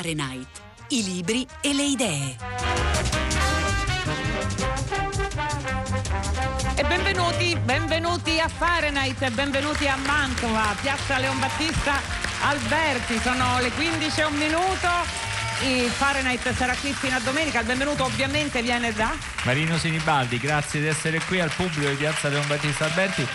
Fahrenheit, i libri e le idee. E benvenuti, benvenuti a Fahrenheit, e benvenuti a Mantova, piazza Leon Battista Alberti, sono le 15 e un minuto. Il Fahrenheit sarà qui fino a domenica. Il benvenuto ovviamente viene da Marino Sinibaldi, grazie di essere qui al pubblico di Piazza Leon Battista Alberti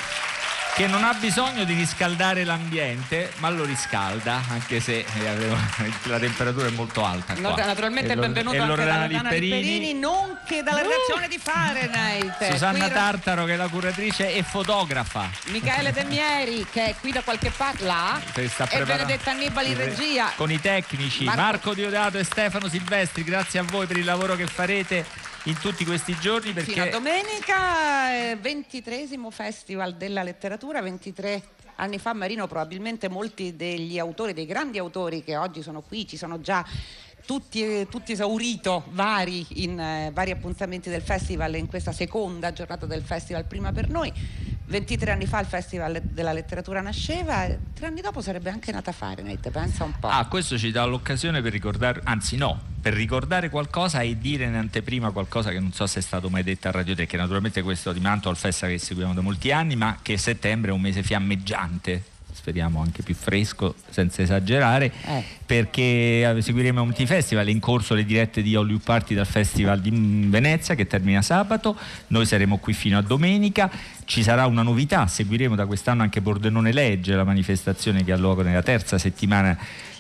che non ha bisogno di riscaldare l'ambiente, ma lo riscalda, anche se eh, la temperatura è molto alta. No, naturalmente è benvenuto anche da Lipperini, Lipperini, nonché dalla redazione uh! di Fahrenheit. Susanna qui... Tartaro, che è la curatrice e fotografa. Michele De Mieri, che è qui da qualche parte, là. E Benedetta Annibali in regia. Con i tecnici, Marco... Marco Diodato e Stefano Silvestri, grazie a voi per il lavoro che farete in tutti questi giorni perché... Fino a domenica, eh, 23 Festival della Letteratura, 23 anni fa Marino probabilmente molti degli autori, dei grandi autori che oggi sono qui, ci sono già tutti, tutti esaurito vari in eh, vari appuntamenti del festival in questa seconda giornata del festival prima per noi 23 anni fa il Festival della Letteratura nasceva, tre anni dopo sarebbe anche nata Fahrenheit, pensa un po'. Ah, questo ci dà l'occasione per ricordare, anzi no, per ricordare qualcosa e dire in anteprima qualcosa che non so se è stato mai detto a Radio 3, che naturalmente questo di Manto al Festival che seguiamo da molti anni, ma che settembre è un mese fiammeggiante speriamo anche più fresco senza esagerare eh. perché seguiremo un Festival in corso le dirette di Hollywood Party dal Festival di Venezia che termina sabato noi saremo qui fino a domenica ci sarà una novità seguiremo da quest'anno anche Bordenone Legge la manifestazione che ha luogo nella terza settimana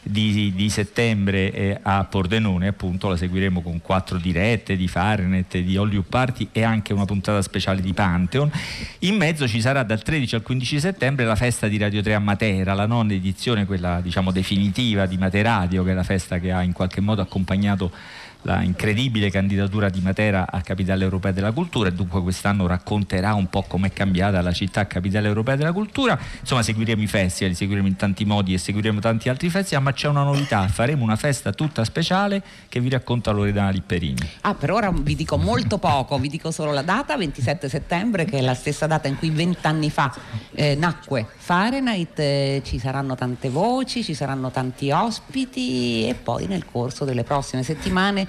di, di settembre eh, a Pordenone, appunto la seguiremo con quattro dirette di Fahrenheit, di Hollywood Party e anche una puntata speciale di Pantheon. In mezzo ci sarà dal 13 al 15 settembre la festa di Radio 3 a Matera, la nonna edizione, quella diciamo definitiva di Materadio, che è la festa che ha in qualche modo accompagnato la incredibile candidatura di Matera a Capitale Europea della Cultura e dunque quest'anno racconterà un po' com'è cambiata la città Capitale Europea della Cultura. Insomma seguiremo i festival, seguiremo in tanti modi e seguiremo tanti altri festival, ma c'è una novità, faremo una festa tutta speciale che vi racconta Loredana Lipperini. Ah, per ora vi dico molto poco, vi dico solo la data, 27 settembre, che è la stessa data in cui vent'anni fa eh, nacque Fahrenheit, eh, ci saranno tante voci, ci saranno tanti ospiti e poi nel corso delle prossime settimane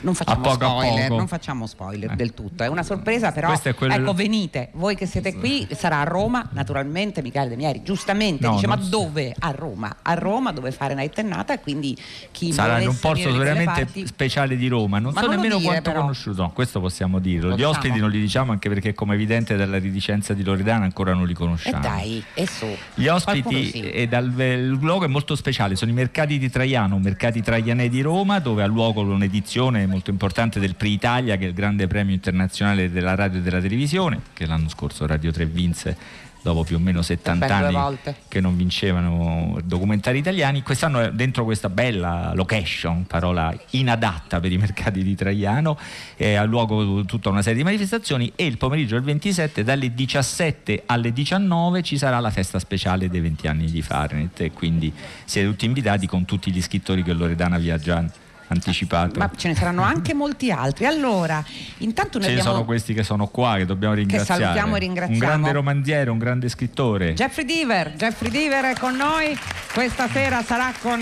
non facciamo poco spoiler, non facciamo spoiler eh. del tutto, è una sorpresa però ecco venite, voi che siete qui sarà a Roma, naturalmente Michele De Mieri giustamente no, dice ma so. dove? A Roma, a Roma dove fare Night Nata e quindi chi sarà in un posto veramente parti... speciale di Roma, non ma so non nemmeno dire, quanto però. conosciuto, no, questo possiamo dirlo, gli ospiti non li diciamo anche perché come evidente dalla riticenza di Loredana ancora non li conosciamo. E dai, e su. Gli ospiti sì. e dal, il luogo è molto speciale, sono i mercati di Traiano, mercati traianei di Roma dove ha luogo un'edizione edizione molto importante del Pri Italia, che è il grande premio internazionale della radio e della televisione, che l'anno scorso Radio 3 vinse dopo più o meno 70 anni che non vincevano documentari italiani. Quest'anno dentro questa bella location, parola inadatta per i mercati di Traiano, eh, ha luogo tutta una serie di manifestazioni e il pomeriggio del 27 dalle 17 alle 19 ci sarà la festa speciale dei 20 anni di Fahrenheit e quindi siete tutti invitati con tutti gli scrittori che Loredana vi ha già anticipato. Ma ce ne saranno anche molti altri. Allora, intanto noi Ce abbiamo... sono questi che sono qua, che dobbiamo ringraziare. Che salutiamo e ringraziamo. Un grande romanziere, un grande scrittore. Jeffrey Diver, Jeffrey Diver è con noi. Questa sera sarà con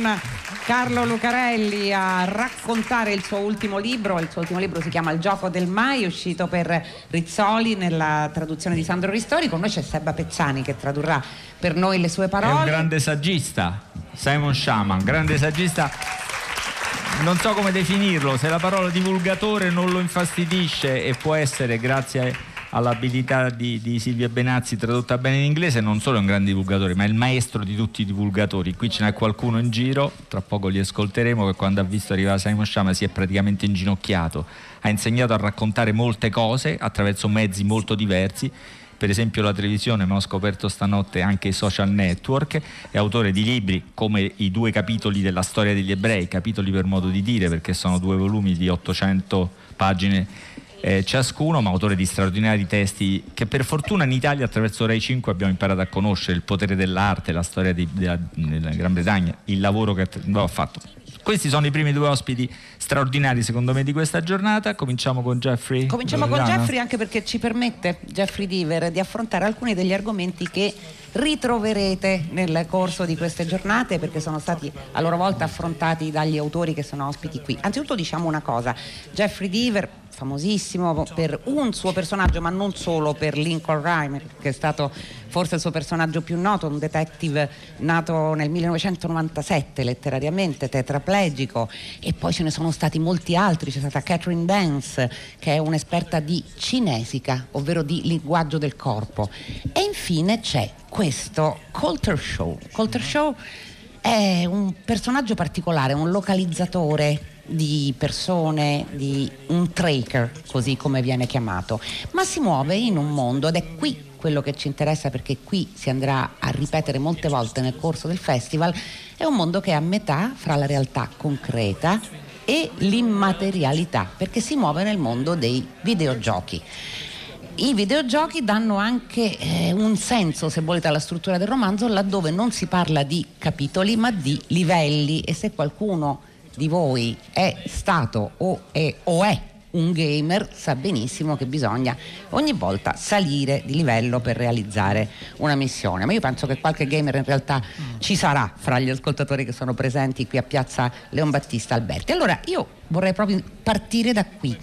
Carlo Lucarelli a raccontare il suo ultimo libro. Il suo ultimo libro si chiama Il gioco del mai, uscito per Rizzoli nella traduzione di Sandro Ristori. Con noi c'è Sebba Pezzani che tradurrà per noi le sue parole. È un grande saggista, Simon Shaman, grande saggista non so come definirlo, se la parola divulgatore non lo infastidisce e può essere grazie all'abilità di, di, Silvia Benazzi tradotta bene in inglese, non solo è un grande divulgatore, ma è il maestro di tutti i divulgatori. Qui ce n'è qualcuno in giro, tra poco li ascolteremo, che quando ha visto arrivare Simon Shama si è praticamente inginocchiato. Ha insegnato a raccontare molte cose attraverso mezzi molto diversi per esempio la televisione, ma ho scoperto stanotte anche i social network, è autore di libri come i due capitoli della storia degli ebrei, capitoli per modo di dire, perché sono due volumi di 800 pagine eh, ciascuno, ma autore di straordinari testi che per fortuna in Italia attraverso Rai 5 abbiamo imparato a conoscere, il potere dell'arte, la storia di, della, della, Gran Bretagna, il lavoro che ha fatto Questi sono i primi due ospiti straordinari secondo me di questa giornata. Cominciamo con Jeffrey. Cominciamo con Jeffrey anche perché ci permette, Jeffrey Diver, di affrontare alcuni degli argomenti che ritroverete nel corso di queste giornate perché sono stati a loro volta affrontati dagli autori che sono ospiti qui. Anzitutto diciamo una cosa, Jeffrey Deaver famosissimo per un suo personaggio, ma non solo per Lincoln Reimer, che è stato forse il suo personaggio più noto, un detective nato nel 1997 letterariamente, tetraplegico, e poi ce ne sono stati molti altri, c'è stata Catherine Dance, che è un'esperta di cinesica, ovvero di linguaggio del corpo. E infine c'è questo Coulter Show. Coulter Show è un personaggio particolare, un localizzatore di persone, di un tracker, così come viene chiamato, ma si muove in un mondo ed è qui quello che ci interessa perché qui si andrà a ripetere molte volte nel corso del festival, è un mondo che è a metà fra la realtà concreta e l'immaterialità, perché si muove nel mondo dei videogiochi. I videogiochi danno anche eh, un senso, se volete, alla struttura del romanzo, laddove non si parla di capitoli, ma di livelli e se qualcuno di voi è stato o è, o è un gamer sa benissimo che bisogna ogni volta salire di livello per realizzare una missione. Ma io penso che qualche gamer in realtà ci sarà fra gli ascoltatori che sono presenti qui a Piazza Leon Battista Alberti. Allora io vorrei proprio partire da qui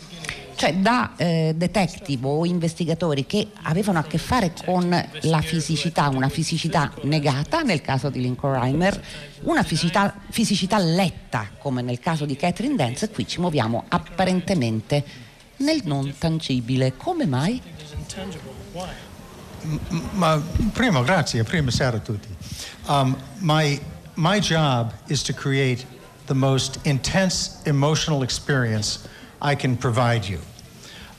cioè da eh, detective o investigatori che avevano a che fare con la fisicità, una fisicità negata nel caso di Lincoln Reimer, una fisicità, fisicità letta come nel caso di Catherine Dance, qui ci muoviamo apparentemente nel non tangibile. Come mai? Ma, primo, grazie, prima sera a tutti. Um, my, my job is to create the most intense emotional experience I can provide you.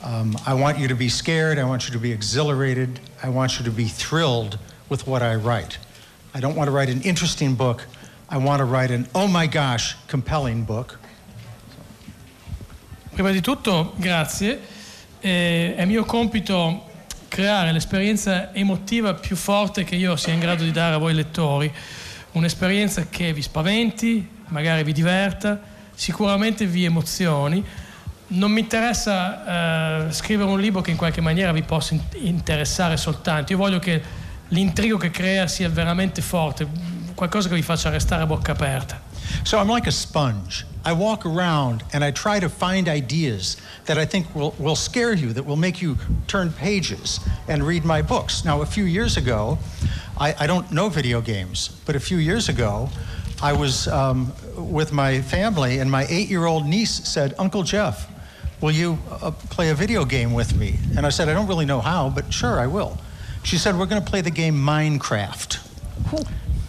Um, I want you to be scared. I want you to be exhilarated. I want you to be thrilled with what I write. I don't want to write an interesting book. I want to write an oh my gosh compelling book. Prima di tutto, grazie. Eh, è mio compito creare l'esperienza emotiva più forte che io sia in grado di dare a voi lettori. Un'esperienza che vi spaventi, magari vi diverta, sicuramente vi emozioni non mi interessa eh, scrivere un libro che in qualche maniera vi possa interessare soltanto. Io voglio che l'intrigo che crea sia veramente forte, qualcosa che vi faccia restare a bocca aperta. So I'm like a sponge. I walk around and I try to find ideas that I think will, will scare you, that will make you turn pages and read my books. Now, a few years ago, I, I don't know video games, but a few years ago, I was um, with my family and my eight year old niece said, Uncle Jeff, Will you uh, play a video game with me? And I said, I don't really know how, but sure, I will. She said, We're going to play the game Minecraft.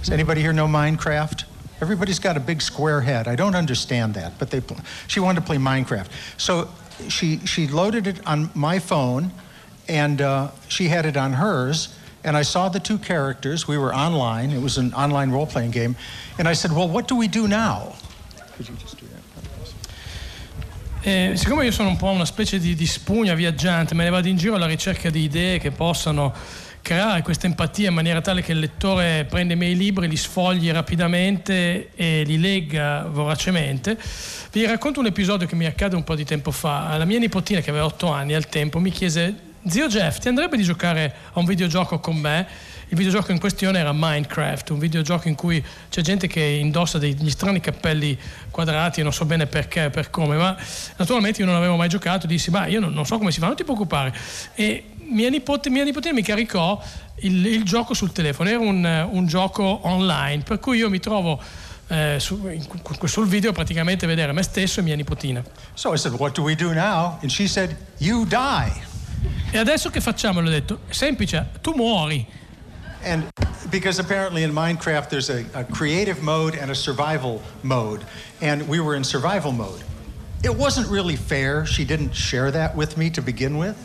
Does anybody here know Minecraft? Everybody's got a big square head. I don't understand that, but they, she wanted to play Minecraft. So she, she loaded it on my phone, and uh, she had it on hers. And I saw the two characters. We were online. It was an online role playing game. And I said, Well, what do we do now? Could you just do that? Eh, siccome io sono un po' una specie di, di, spugna viaggiante, me ne vado in giro alla ricerca di idee che possano creare questa empatia in maniera tale che il lettore prenda i miei libri, li sfogli rapidamente e li legga voracemente. Vi racconto un episodio che mi accade un po' di tempo fa. La mia nipotina, che aveva 8 anni al tempo, mi chiese: Zio Jeff, ti andrebbe di giocare a un videogioco con me? Il videogioco in questione era Minecraft, un videogioco in cui c'è gente che indossa degli strani cappelli quadrati, non so bene perché, per come, ma naturalmente io non avevo mai giocato, dissi, ma io non, non so come si fa, non ti preoccupare. E mia, nipote, mia nipotina mi caricò il, il, gioco sul telefono, era un, un gioco online, per cui io mi trovo eh, su, in, sul video praticamente vedere me stesso e mia nipotina. So I said, what do we do now? And she said, you die. E adesso che facciamo? Le ho detto, semplice, tu muori. And because apparently in Minecraft there's a, a creative mode and a survival mode, and we were in survival mode. It wasn't really fair. She didn't share that with me to begin with.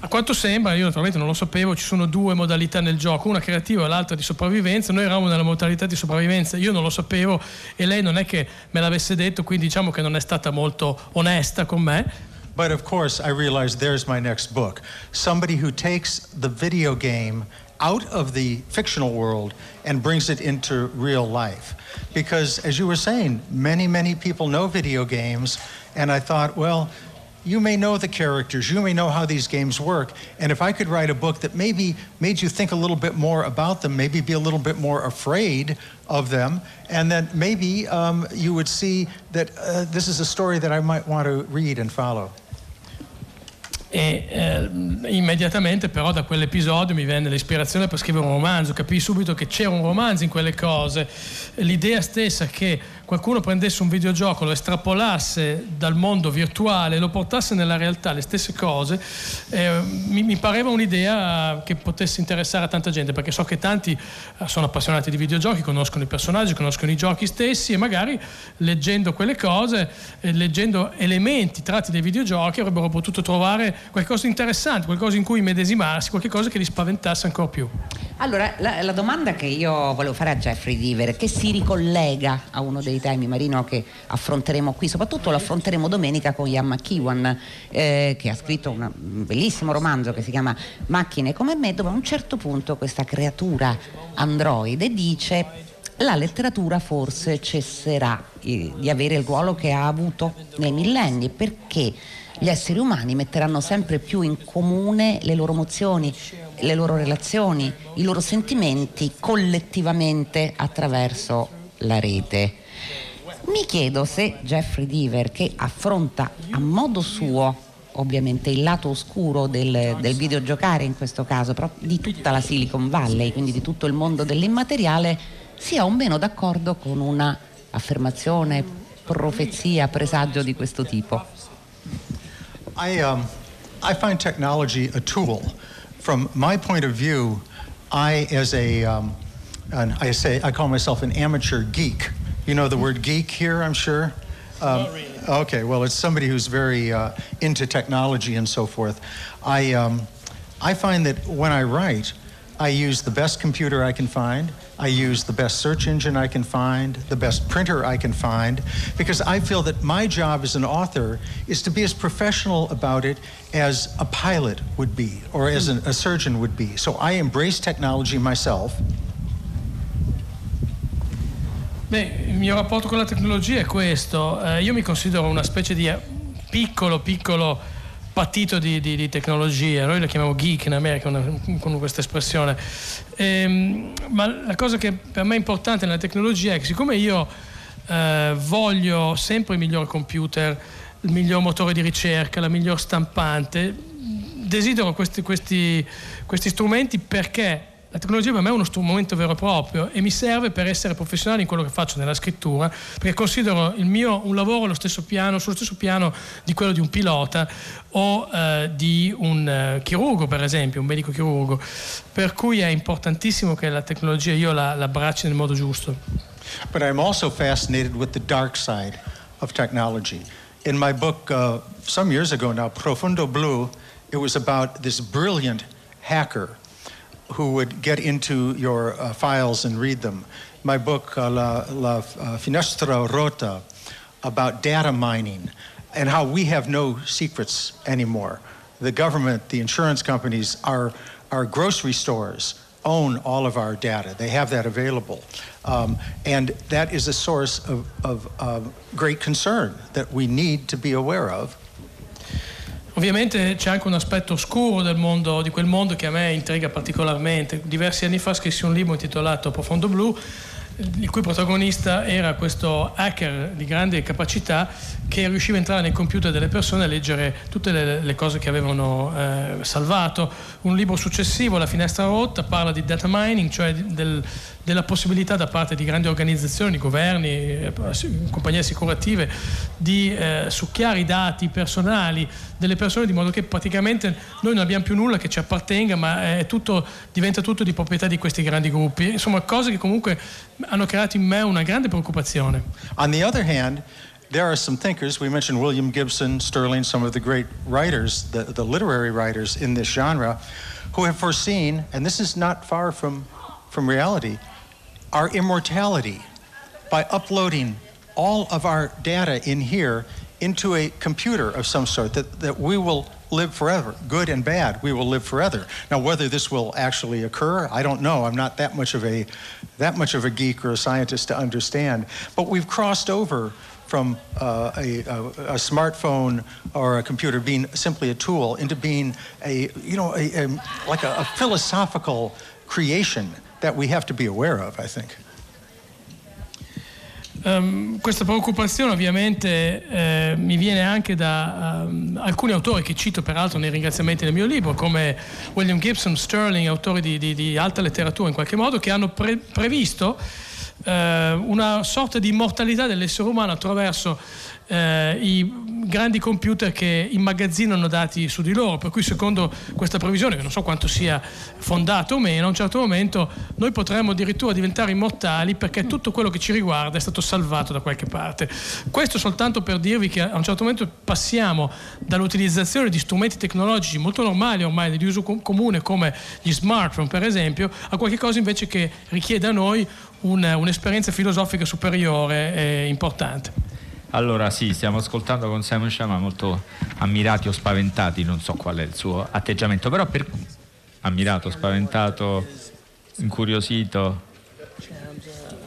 A quanto sembra, io naturalmente non lo sapevo, ci sono due modalità nel gioco, una creativa e l'altra di sopravvivenza. Noi eravamo nella modalità di sopravvivenza, io non lo sapevo e lei non è che me l'avesse detto, quindi diciamo che non è stata molto onesta con me. But of course, I realized there's my next book. Somebody who takes the video game out of the fictional world and brings it into real life. Because, as you were saying, many, many people know video games, and I thought, well, you may know the characters, you may know how these games work, and if I could write a book that maybe made you think a little bit more about them, maybe be a little bit more afraid of them, and then maybe um, you would see that uh, this is a story that I might want to read and follow. E eh, immediatamente però da quell'episodio mi venne l'ispirazione per scrivere un romanzo, capii subito che c'era un romanzo in quelle cose, l'idea stessa che qualcuno prendesse un videogioco, lo estrapolasse dal mondo virtuale lo portasse nella realtà, le stesse cose, eh, mi, mi, pareva un'idea che potesse interessare a tanta gente, perché so che tanti eh, sono appassionati di videogiochi, conoscono i personaggi, conoscono i giochi stessi e magari leggendo quelle cose, eh, leggendo elementi tratti dai videogiochi, avrebbero potuto trovare qualcosa di interessante, qualcosa in cui medesimarsi, qualcosa che li spaventasse ancora più. Allora, la, la domanda che io volevo fare a Jeffrey Diver, che si ricollega a uno dei temi Marino che affronteremo qui, soprattutto lo affronteremo domenica con Ian McEwan eh, che ha scritto un bellissimo romanzo che si chiama Macchine come me, dove a un certo punto questa creatura androide dice la letteratura forse cesserà eh, di avere il ruolo che ha avuto nei millenni perché gli esseri umani metteranno sempre più in comune le loro emozioni, le loro relazioni, i loro sentimenti collettivamente attraverso la rete. Mi chiedo se Jeffrey Deaver, che affronta a modo suo ovviamente il lato oscuro del, del, videogiocare in questo caso, però di tutta la Silicon Valley, quindi di tutto il mondo dell'immateriale, sia o meno d'accordo con una affermazione, profezia, presagio di questo tipo. I, um, I find technology a tool. From my point of view, I, as a, um, I say, I call myself an amateur geek. You know the word geek here, I'm sure? Um, Not really. Okay, well, it's somebody who's very uh, into technology and so forth. I, um, I find that when I write, I use the best computer I can find. I use the best search engine I can find, the best printer I can find, because I feel that my job as an author is to be as professional about it as a pilot would be or as an, a surgeon would be. So I embrace technology myself. Beh, il mio rapporto con la tecnologia è questo. Eh, io mi considero una specie di piccolo, piccolo patito di, di, di tecnologia. Noi lo chiamiamo geek in America una, con questa espressione. Ehm, ma la cosa che per me è importante nella tecnologia è che siccome io eh, voglio sempre il miglior computer, il miglior motore di ricerca, la miglior stampante, desidero questi, questi, questi strumenti perché la tecnologia per me è uno strumento vero e proprio e mi serve per essere professionale in quello che faccio nella scrittura, perché considero il mio un lavoro stesso piano, sullo stesso piano di quello di un pilota o eh, di un eh, chirurgo, per esempio, un medico chirurgo. Per cui è importantissimo che la tecnologia io la, la abbracci nel modo giusto. But I'm also fascinated with the dark side of technology. In my book uh, some years ago now, Profundo Blue, it was about this brilliant hacker who would get into your uh, files and read them. My book, uh, La, La uh, Finestra Rota, about data mining and how we have no secrets anymore. The government, the insurance companies, our, our grocery stores own all of our data. They have that available. Um, and that is a source of, of uh, great concern that we need to be aware of Ovviamente c'è anche un aspetto oscuro del mondo, di quel mondo che a me intriga particolarmente. Diversi anni fa scrissi un libro intitolato Profondo Blu, il cui protagonista era questo hacker di grande capacità che riusciva a entrare nel computer delle persone e a leggere tutte le, le cose che avevano eh, salvato. Un libro successivo, La finestra rotta, parla di data mining, cioè del, della possibilità da parte di grandi organizzazioni, governi, eh, compagnie assicurative di eh, succhiare i dati personali delle persone di modo che praticamente noi non abbiamo più nulla che ci appartenga, ma tutto, diventa tutto di proprietà di questi grandi gruppi. Insomma, cose che comunque hanno creato in me una grande preoccupazione. On the other hand, there are some thinkers. We mentioned William Gibson, Sterling, some of the great writers, the, the literary writers in this genre, who have foreseen, and this is not far from, from reality, our immortality by uploading all of our data in here into a computer of some sort, that, that we will live forever, good and bad. We will live forever. Now, whether this will actually occur, I don't know. I'm not that much of a that much of a geek or a scientist to understand. But we've crossed over from uh, a, a, a, smartphone or a computer being simply a tool into being a you know a, like a philosophical creation that we have to be aware of. I think. Um, questa preoccupazione ovviamente eh, mi viene anche da um, alcuni autori che cito peraltro nei ringraziamenti del mio libro, come William Gibson, Sterling, autori di, di, di alta letteratura in qualche modo, che hanno pre- previsto eh, una sorta di immortalità dell'essere umano attraverso eh, i grandi computer che immagazzinano dati su di loro, per cui secondo questa previsione, che non so quanto sia fondata o meno, a un certo momento noi potremmo addirittura diventare immortali perché tutto quello che ci riguarda è stato salvato da qualche parte. Questo soltanto per dirvi che a un certo momento passiamo dall'utilizzazione di strumenti tecnologici molto normali ormai di uso comune come gli smartphone per esempio, a qualcosa invece che richiede a noi un, un'esperienza filosofica superiore e importante. Allora sì, stiamo ascoltando con Simon Shama molto ammirati o spaventati, non so qual è il suo atteggiamento, però per... ammirato, spaventato, incuriosito.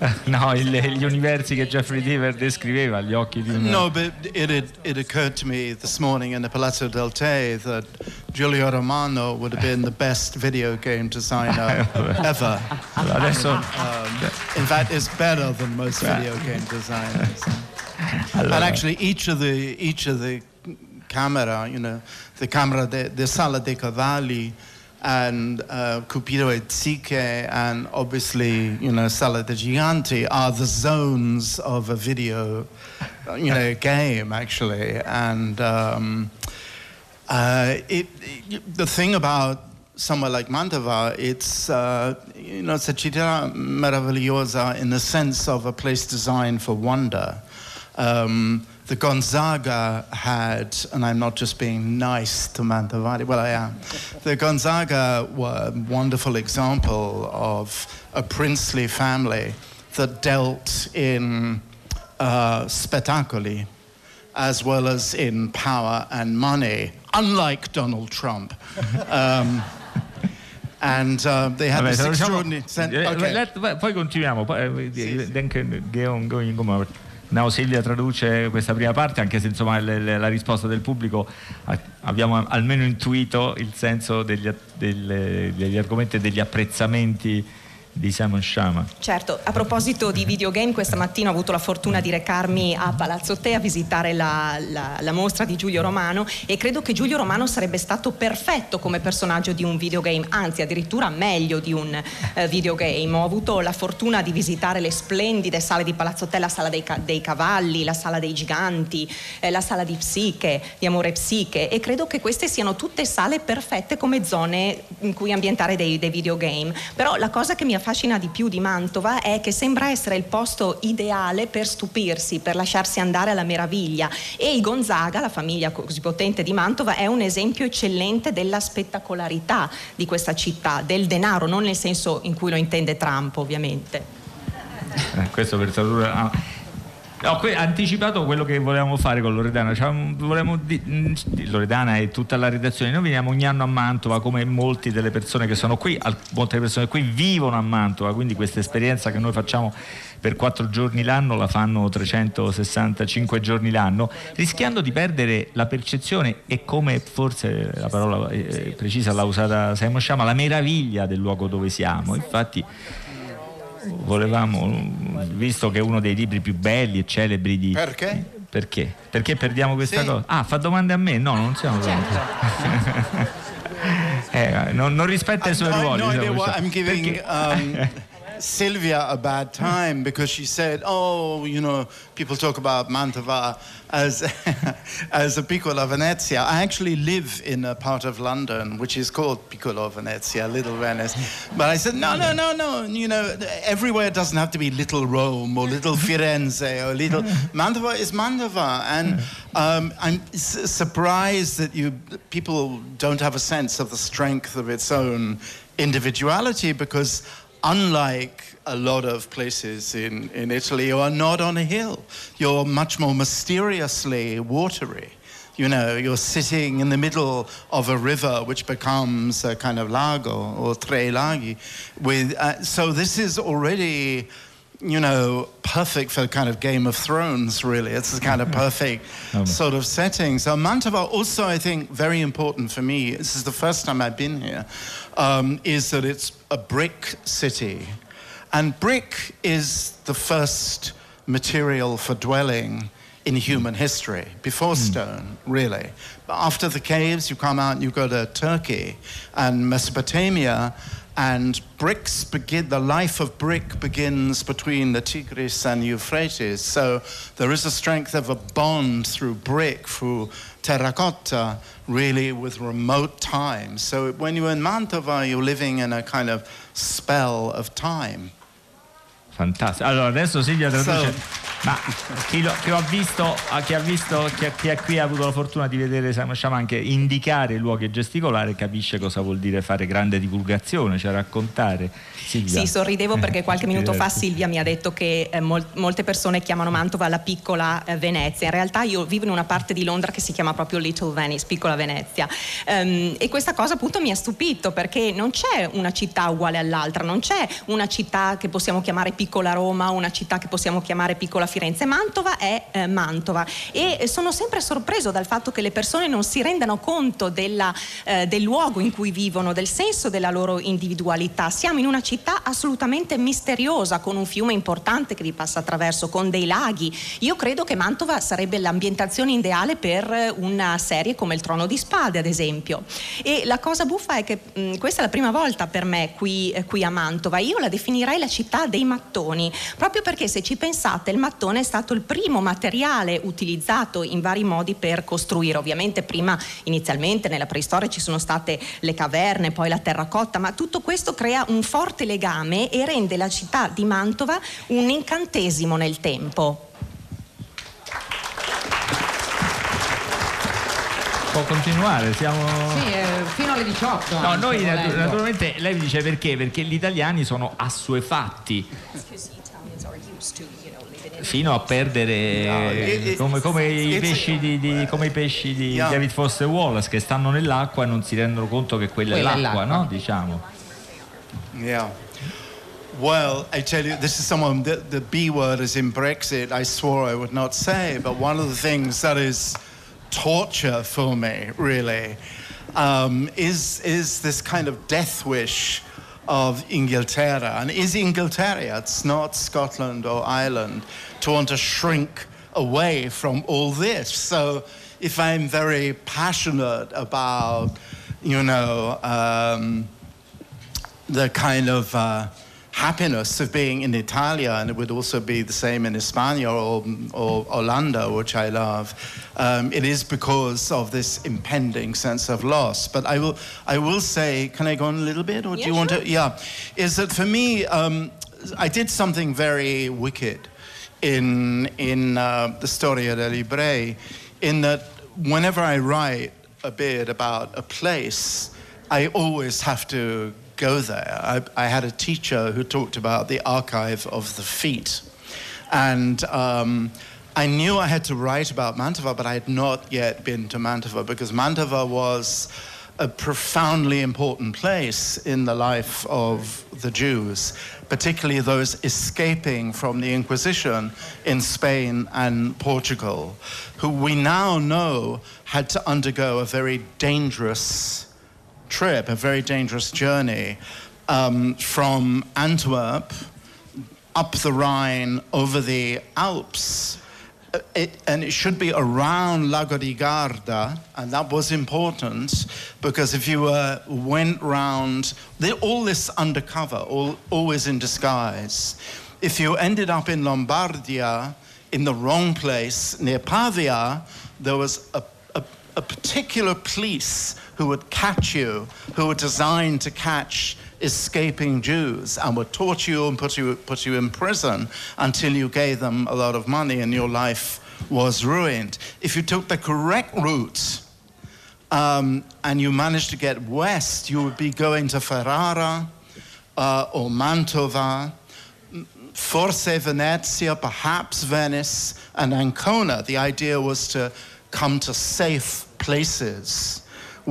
No, il, gli universi che Jeffrey Deaver descriveva, gli occhi di un... No, but it, it, it occurred to me this morning in the Palazzo del Te that Giulio Romano would have been the best video game designer ever. Adesso... Um, in fact, is better than most video game designers. And actually, each of the each of the camera, you know, the camera the, de Sala dei Cavalli and uh, Cupido e Psiche and obviously, you know, Sala dei Giganti are the zones of a video, you know, game actually. And um, uh, it, it, the thing about somewhere like Mantova, it's, uh, you know, it's a città meravigliosa in the sense of a place designed for wonder. Um, the Gonzaga had, and I'm not just being nice to Mantovani, well, I am. The Gonzaga were a wonderful example of a princely family that dealt in uh, spettacoli as well as in power and money, unlike Donald Trump. um, and uh, Vabbè, this extraordinary... Diciamo, okay. let, poi continuiamo. Poi, sì, sì. Denke, Geon, Going, No, Silvia traduce questa prima parte, anche se insomma le, le, la risposta del pubblico abbiamo almeno intuito il senso degli, delle, degli argomenti e degli apprezzamenti di Simon Shama. Certo, a proposito di videogame, questa mattina ho avuto la fortuna di recarmi a Palazzo Te a visitare la, la, la, mostra di Giulio Romano e credo che Giulio Romano sarebbe stato perfetto come personaggio di un videogame, anzi addirittura meglio di un uh, videogame. Ho avuto la fortuna di visitare le splendide sale di Palazzo Te, la sala dei, dei cavalli, la sala dei giganti, eh, la sala di psiche, di amore psiche e credo che queste siano tutte sale perfette come zone in cui ambientare dei, dei videogame. Però la cosa che mi ha affascina di più di Mantova è che sembra essere il posto ideale per stupirsi, per lasciarsi andare alla meraviglia e i Gonzaga, la famiglia così potente di Mantova, è un esempio eccellente della spettacolarità di questa città, del denaro, non nel senso in cui lo intende Trump ovviamente. Eh, questo per tradurre... Ah No, que- anticipato quello che volevamo fare con Loredana, cioè, volevamo di- Loredana e tutta la redazione, noi veniamo ogni anno a Mantova come molti delle persone che sono qui, molte persone qui vivono a Mantova, quindi questa esperienza che noi facciamo per quattro giorni l'anno la fanno 365 giorni l'anno, rischiando di perdere la percezione e come forse la parola eh, precisa l'ha usata Simon Sciama, la meraviglia del luogo dove siamo. Infatti volevamo, visto che è uno dei libri più belli e celebri di... Perché? Perché? Perché perdiamo questa sì. cosa? Ah, fa domande a me? No, non siamo. Certo. eh, non, non, rispetta i suoi ruoli. No diciamo, I'm giving, um, Sylvia a bad time because she said, "Oh, you know, people talk about Mantova as as a piccola Venezia." I actually live in a part of London which is called Piccolo Venezia, Little Venice. But I said, "No, no, no, no. You know, everywhere doesn't have to be Little Rome or Little Firenze or Little Mantova is Mantova." And um, I'm surprised that you people don't have a sense of the strength of its own individuality because unlike a lot of places in, in Italy, you are not on a hill. You're much more mysteriously watery. You know, you're sitting in the middle of a river which becomes a kind of lago or tre laghi. With, uh, so this is already you know, perfect for kind of Game of Thrones, really. It's a kind of perfect um, sort of setting. So Mantova also, I think, very important for me, this is the first time I've been here, um, is that it's a brick city. And brick is the first material for dwelling in human history, before hmm. stone, really. But after the caves, you come out and you go to uh, Turkey and Mesopotamia, and bricks begin, the life of brick begins between the Tigris and Euphrates. So there is a strength of a bond through brick, through terracotta, really with remote time. So when you're in Mantova, you're living in a kind of spell of time. Fantastico. Allora, adesso Silvia traduce. Ma chi, lo, chi, ha visto, chi, ha visto chi, chi ha qui ha avuto la fortuna di vedere diciamo anche indicare luoghi e gesticolare capisce cosa vuol dire fare grande divulgazione, cioè raccontare. Silvia. Sì, sorridevo perché qualche minuto fa Silvia mi ha detto che eh, mol- molte persone chiamano Mantova la piccola eh, Venezia. In realtà io vivo in una parte di Londra che si chiama proprio Little Venice, piccola Venezia. Um, e questa cosa appunto mi ha stupito perché non c'è una città uguale all'altra, non c'è una città che possiamo chiamare piccola Roma, una città che possiamo chiamare piccola Firenze. Mantova è eh, Mantova e sono sempre sorpreso dal fatto che le persone non si rendano conto della, eh, del luogo in cui vivono, del senso della loro individualità. Siamo in una città assolutamente misteriosa con un fiume importante che vi passa attraverso, con dei laghi. Io credo che Mantova sarebbe l'ambientazione ideale per una serie come Il Trono di Spade, ad esempio. E la cosa buffa è che mh, questa è la prima volta per me qui, eh, qui a Mantova. Io la definirei la città dei mattoni, proprio perché se ci pensate il mattone è stato il primo materiale utilizzato in vari modi per costruire. Ovviamente prima inizialmente nella preistoria ci sono state le caverne, poi la terracotta, ma tutto questo crea un forte legame e rende la città di Mantova un incantesimo nel tempo. Può continuare, siamo... Sì, eh, fino alle 18. No, noi natu- naturalmente, lei dice perché? Perché gli italiani sono assuefatti fino a perdere come, come i pesci di, di- come i pesci di Yeah. David Foster Wallace che stanno nell'acqua e non si rendono conto che quella, Quella è è l'acqua, l'acqua. no? Diciamo. Yeah. Well, I tell you, this is someone, the, the B word is in Brexit, I swore I would not say, but one of the things that is torture for me, really, um, is, is this kind of death wish of Inglaterra. And is Inglaterra, it's not Scotland or Ireland, to want to shrink away from all this. So if I'm very passionate about, you know, um, the kind of uh, happiness of being in Italia, and it would also be the same in España or, or Orlando, which I love. Um, it is because of this impending sense of loss. But I will, I will say, can I go on a little bit, or do Yeah, you want to? Yeah, is that for me? Um, I did something very wicked in in uh, the Storia degli Ebrei, in that whenever I write a bit about a place, I always have to go there. I, I had a teacher who talked about the archive of the feet, and. Um, I knew I had to write about Mantova, but I had not yet been to Mantova because Mantova was a profoundly important place in the life of the Jews, particularly those escaping from the Inquisition in Spain and Portugal, who we now know had to undergo a very dangerous trip, a very dangerous journey um, from Antwerp up the Rhine over the Alps. Uh, It, and it should be around Lago di Garda, and that was important because if you went round, they, all this undercover, all, always in disguise. If you ended up in Lombardia, in the wrong place near Pavia, there was a, a, a particular police who would catch you, who were designed to catch escaping Jews and would torture you and put you, put you in prison until you gave them a lot of money and your life was ruined. If you took the correct route um, and you managed to get west, you would be going to Ferrara uh, or Mantova, forse Venezia, perhaps Venice, and Ancona. The idea was to come to safe places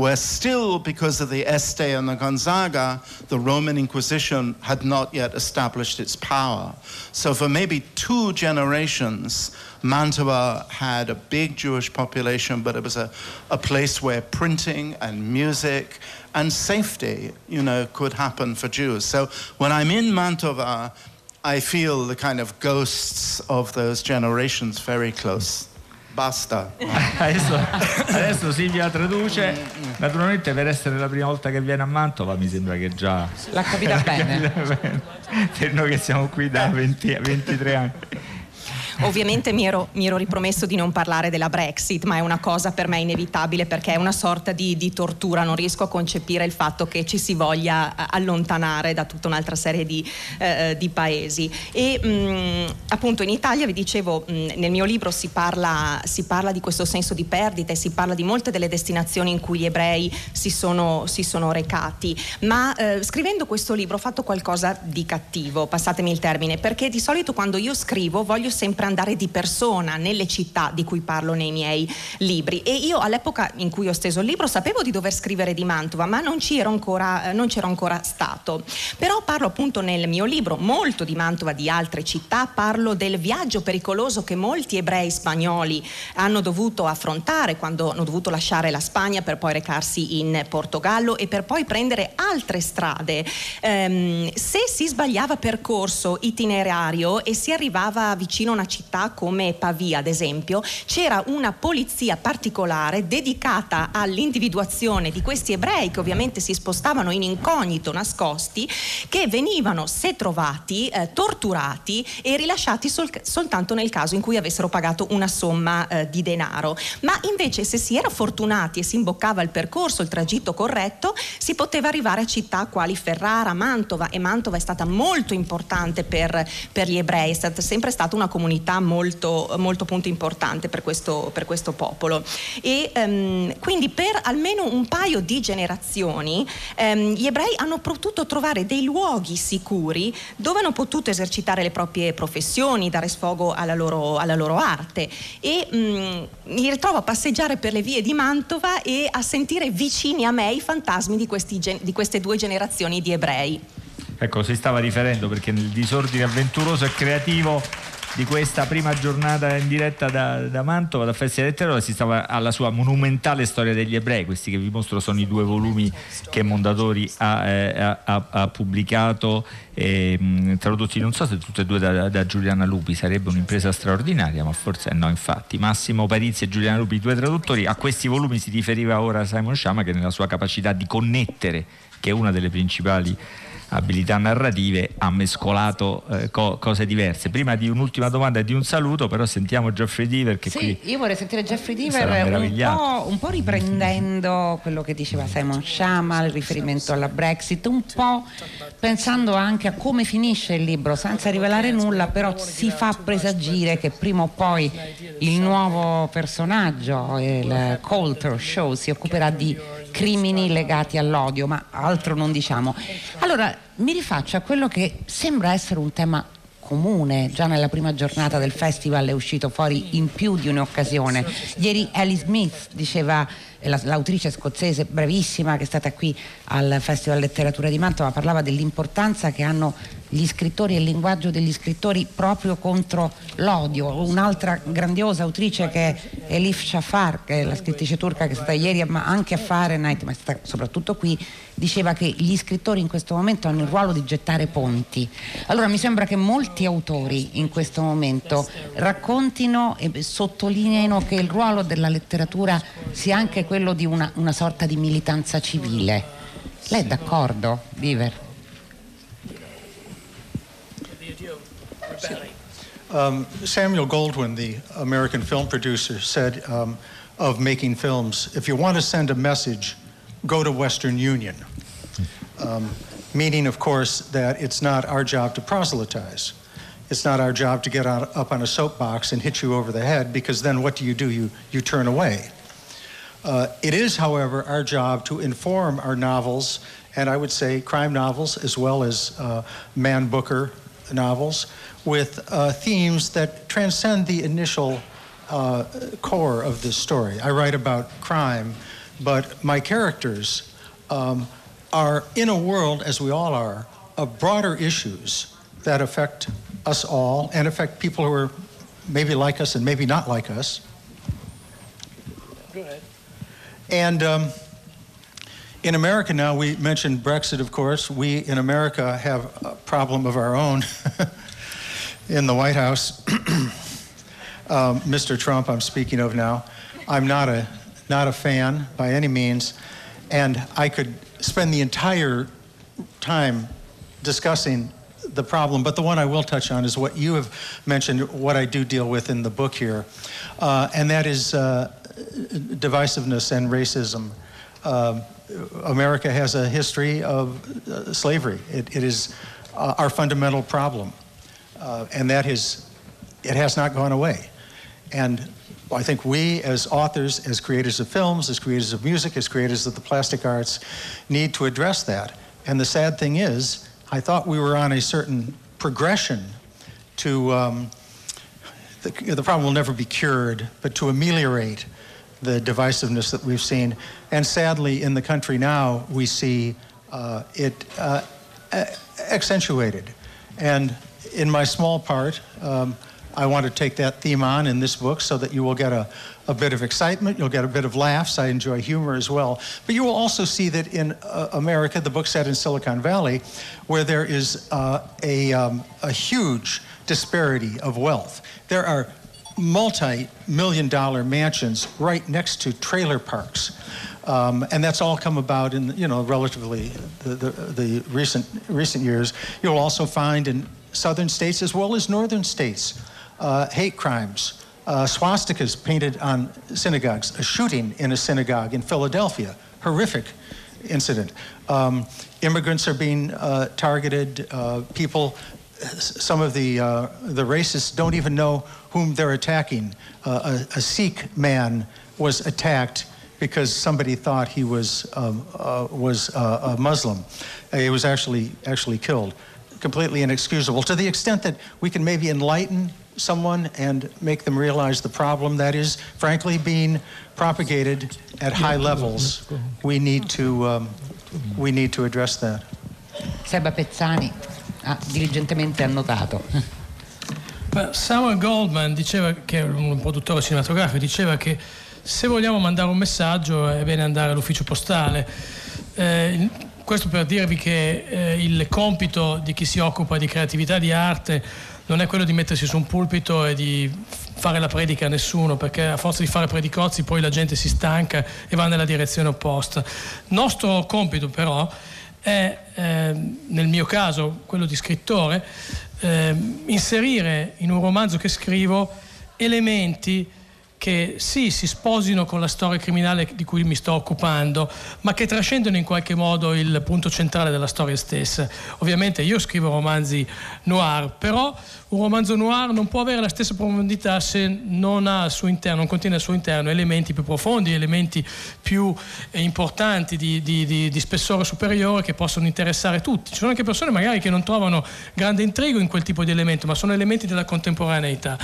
where still, because of the Este and the Gonzaga, the Roman Inquisition had not yet established its power. So for maybe two generations, Mantua had a big Jewish population, but it was a, a place where printing and music and safety, you know, could happen for Jews. So when I'm in Mantua, I feel the kind of ghosts of those generations very close. Basta. adesso, adesso Silvia traduce. Naturalmente per essere la prima volta che viene a Mantova mi sembra che già... L'ha capita bene. per noi che siamo qui da 20, 23 anni. Ovviamente mi ero, mi ero, ripromesso di non parlare della Brexit, ma è una cosa per me inevitabile perché è una sorta di, di tortura, non riesco a concepire il fatto che ci si voglia eh, allontanare da tutta un'altra serie di, eh, di paesi. E mh, appunto in Italia, vi dicevo, mh, nel mio libro si parla, si parla, di questo senso di perdita e si parla di molte delle destinazioni in cui gli ebrei si sono, si sono recati, ma eh, scrivendo questo libro ho fatto qualcosa di cattivo, passatemi il termine, perché di solito quando io scrivo voglio sempre andare di persona nelle città di cui parlo nei miei libri. E io all'epoca in cui ho steso il libro sapevo di dover scrivere di Mantova ma non, ancora, eh, non c'ero ancora stato. Però parlo appunto nel mio libro molto di Mantova di altre città parlo del viaggio pericoloso che molti ebrei spagnoli hanno dovuto affrontare quando hanno dovuto lasciare la Spagna per poi recarsi in Portogallo e per poi prendere altre strade. Ehm, se si sbagliava percorso itinerario e si arrivava vicino a una città come Pavia, ad esempio, c'era una polizia particolare dedicata all'individuazione di questi ebrei che ovviamente si spostavano in incognito, nascosti, che venivano, se trovati, eh, torturati e rilasciati sol- soltanto nel caso in cui avessero pagato una somma eh, di denaro. Ma invece se si era fortunati e si imboccava il percorso, il tragitto corretto, si poteva arrivare a città quali Ferrara, Mantova e Mantova è stata molto importante per, per gli ebrei, è stata, sempre stata una comunità comunità molto, molto importante per questo, per questo popolo. E um, quindi per almeno un paio di generazioni um, gli ebrei hanno potuto trovare dei luoghi sicuri dove hanno potuto esercitare le proprie professioni, dare sfogo alla loro, alla loro arte. E um, mi ritrovo a passeggiare per le vie di Mantova e a sentire vicini a me i fantasmi di, questi, di queste due generazioni di ebrei. Ecco, si stava riferendo perché nel disordine avventuroso e creativo di questa prima giornata in diretta da, da Mantova, da Festival del Terrore, si stava alla sua monumentale storia degli ebrei, questi che vi mostro sono i due volumi che Mondadori ha, eh, ha, ha pubblicato, eh, tradotti non so se tutti e due da, da, Giuliana Lupi, sarebbe un'impresa straordinaria, ma forse no, infatti. Massimo Parizzi e Giuliana Lupi, due traduttori, a questi volumi si riferiva ora Simon Shama che nella sua capacità di connettere, che è una delle principali abilità narrative ha mescolato eh, co- cose diverse. Prima di un'ultima domanda e di un saluto, però sentiamo Geoffrey Deaver che sì, qui io vorrei sentire Geoffrey Deaver un po', un po', riprendendo quello che diceva Simon Shama, il riferimento alla Brexit, un po' pensando anche a come finisce il libro, senza rivelare nulla, però si fa presagire che prima o poi il nuovo personaggio, il Coulter Show, si occuperà di crimini legati all'odio, ma altro non diciamo. Allora, mi rifaccio a quello che sembra essere un tema comune, già nella prima giornata del festival è uscito fuori in più di un'occasione. Ieri Ellie Smith diceva, l'autrice scozzese bravissima che è stata qui al Festival Letteratura di Mantova, parlava dell'importanza che hanno gli scrittori e il linguaggio degli scrittori proprio contro l'odio. Un'altra grandiosa autrice che è Elif Shafar, che è la scrittrice turca che è stata ieri anche a Fahrenheit, ma è stata soprattutto qui, diceva che gli scrittori in questo momento hanno il ruolo di gettare ponti. Allora mi sembra che molti autori in questo momento raccontino e sottolineino che il ruolo della letteratura sia anche quello di una, una sorta di militanza civile. Lei è d'accordo, Viver? Um, Samuel Goldwyn, the American film producer, said um, of making films, if you want to send a message, go to Western Union. Um, meaning, of course, that it's not our job to proselytize. It's not our job to get up on a soapbox and hit you over the head because then what do you do? You, you turn away. Uh, it is, however, our job to inform our novels, and I would say crime novels as well as uh, Man Booker novels, with uh, themes that transcend the initial uh, core of this story. I write about crime, but my characters um, are in a world, as we all are, of broader issues that affect us all and affect people who are maybe like us and maybe not like us. Go ahead. And um, in America now, we mentioned Brexit, of course. We in America have a problem of our own in the White House. um, Mr. Trump, I'm speaking of now. I'm not a not a fan by any means, and I could spend the entire time discussing the problem, but the one I will touch on is what you have mentioned, what I do deal with in the book here, uh, and that is uh, divisiveness and racism. Um, America has a history of uh, slavery. It, it is uh, our fundamental problem, uh, and that is, it has not gone away. And I think we, as authors, as creators of films, as creators of music, as creators of the plastic arts, need to address that. And the sad thing is, I thought we were on a certain progression to, um, the, the problem will never be cured, but to ameliorate the divisiveness that we've seen. And sadly, in the country now, we see uh, it uh, accentuated. And in my small part, um, I want to take that theme on in this book so that you will get a, a bit of excitement, you'll get a bit of laughs. I enjoy humor as well. But you will also see that in uh, America, the book set in Silicon Valley, where there is uh, a, um, a huge disparity of wealth. There are multi million dollar mansions right next to trailer parks. Um, and that's all come about in you know relatively the, the, the, recent recent years. You'll also find in southern states as well as northern states uh, hate crimes, uh, swastikas painted on synagogues, a shooting in a synagogue in Philadelphia, horrific incident. Um, immigrants are being uh, targeted. Uh, people, some of the uh, the racists don't even know whom they're attacking. Uh, a, a, Sikh man was attacked because somebody thought he was um, was a Muslim. he was actually actually killed completely inexcusable to the extent that we can maybe enlighten someone and make them realize the problem that is, frankly, being propagated at high levels. We need to, um, we need to address that. Seba Pezzani ha diligentemente annotato. Samuel Goldman diceva, che è un produttore cinematografico, diceva che se vogliamo mandare un messaggio è bene andare all'ufficio postale. Eh, questo per dirvi che eh, il compito di chi si occupa di creatività, di arte, non è quello di mettersi su un pulpito e di fare la predica a nessuno, perché a forza di fare predicozzi poi la gente si stanca e va nella direzione opposta. Nostro compito però è, eh, nel mio caso, quello di scrittore, eh, inserire in un romanzo che scrivo elementi che sì, si sposino con la storia criminale di cui mi sto occupando, ma che trascendono in qualche modo il punto centrale della storia stessa. Ovviamente io scrivo romanzi noir, però un romanzo noir non può avere la stessa profondità se non interno, non contiene al suo interno elementi più profondi, elementi più eh, importanti di, di, di, di, spessore superiore che possono interessare tutti. Ci sono anche persone magari che non trovano grande intrigo in quel tipo di elemento, ma sono elementi della contemporaneità.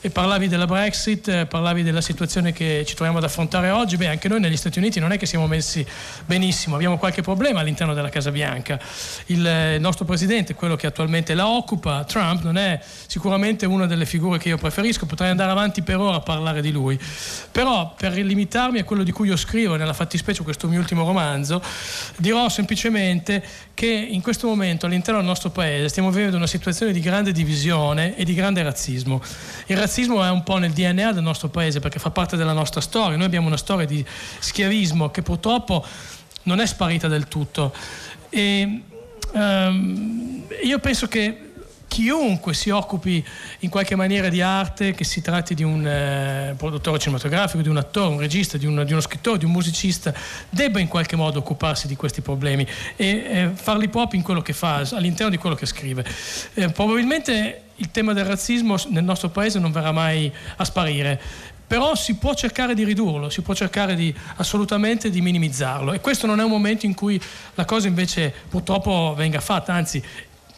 E parlavi della Brexit, eh, parlavi della situazione che ci troviamo ad affrontare oggi, beh anche noi negli Stati Uniti non è che siamo messi benissimo, abbiamo qualche problema all'interno della Casa Bianca. Il eh, nostro presidente, quello che attualmente la occupa, Trump, non è sicuramente una delle figure che io preferisco, potrei andare avanti per ora a parlare di lui, però per limitarmi a quello di cui io scrivo, nella fattispecie questo mio ultimo romanzo, dirò semplicemente che in questo momento all'interno del nostro paese stiamo vivendo una situazione di grande divisione e di grande razzismo. Il razzismo è un po' nel DNA del nostro paese perché fa parte della nostra storia, noi abbiamo una storia di schiavismo che purtroppo non è sparita del tutto. E, um, io penso che chiunque si occupi in qualche maniera di arte, che si tratti di un eh, produttore cinematografico, di un attore, un regista, di, un, di, uno scrittore, di un musicista, debba in qualche modo occuparsi di questi problemi e eh, farli propri in quello che fa, all'interno di quello che scrive. Eh, probabilmente il tema del razzismo nel nostro paese non verrà mai a sparire però si può cercare di ridurlo, si può cercare di, assolutamente di minimizzarlo e questo non è un momento in cui la cosa invece purtroppo venga fatta, anzi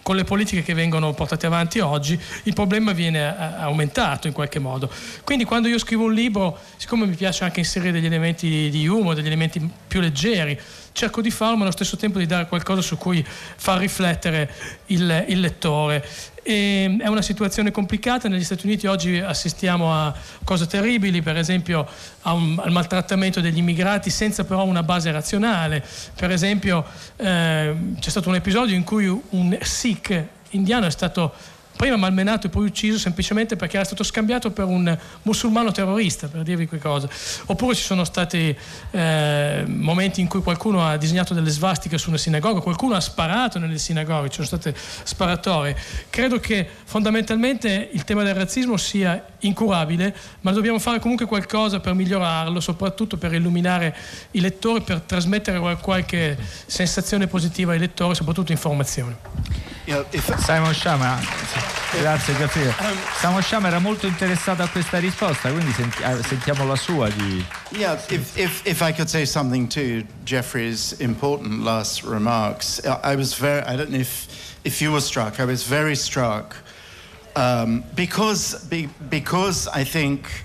con le politiche che vengono portate avanti oggi il problema viene aumentato in qualche modo. Quindi quando io scrivo un libro, siccome mi piace anche inserire degli elementi di humor, degli elementi più leggeri, cerco di farlo ma allo stesso tempo di dare qualcosa su cui far riflettere il, il lettore. E è una situazione complicata, negli Stati Uniti oggi assistiamo a cose terribili, per esempio un, al maltrattamento degli immigrati senza però una base razionale. Per esempio eh, c'è stato un episodio in cui un Sikh indiano è stato prima malmenato e poi ucciso semplicemente perché era stato scambiato per un musulmano terrorista, per dirvi quelle cose. Oppure ci sono stati eh, momenti in cui qualcuno ha disegnato delle svastiche su una sinagoga, qualcuno ha sparato nelle sinagoghe, ci sono state sparatorie. Credo che fondamentalmente il tema del razzismo sia incurabile, ma dobbiamo fare comunque qualcosa per migliorarlo, soprattutto per illuminare i lettori, per trasmettere qualche sensazione positiva ai lettori, soprattutto informazione. Simon Shama, grazie Giaffrino. Simon Shama era molto interessato a questa risposta, quindi senti, eh, sentiamo la sua. Di... Yeah, if, if, if I could say something to Jeffrey's important last remarks, I was very, I don't know if, if you were struck, I was very struck um, because, be, because I think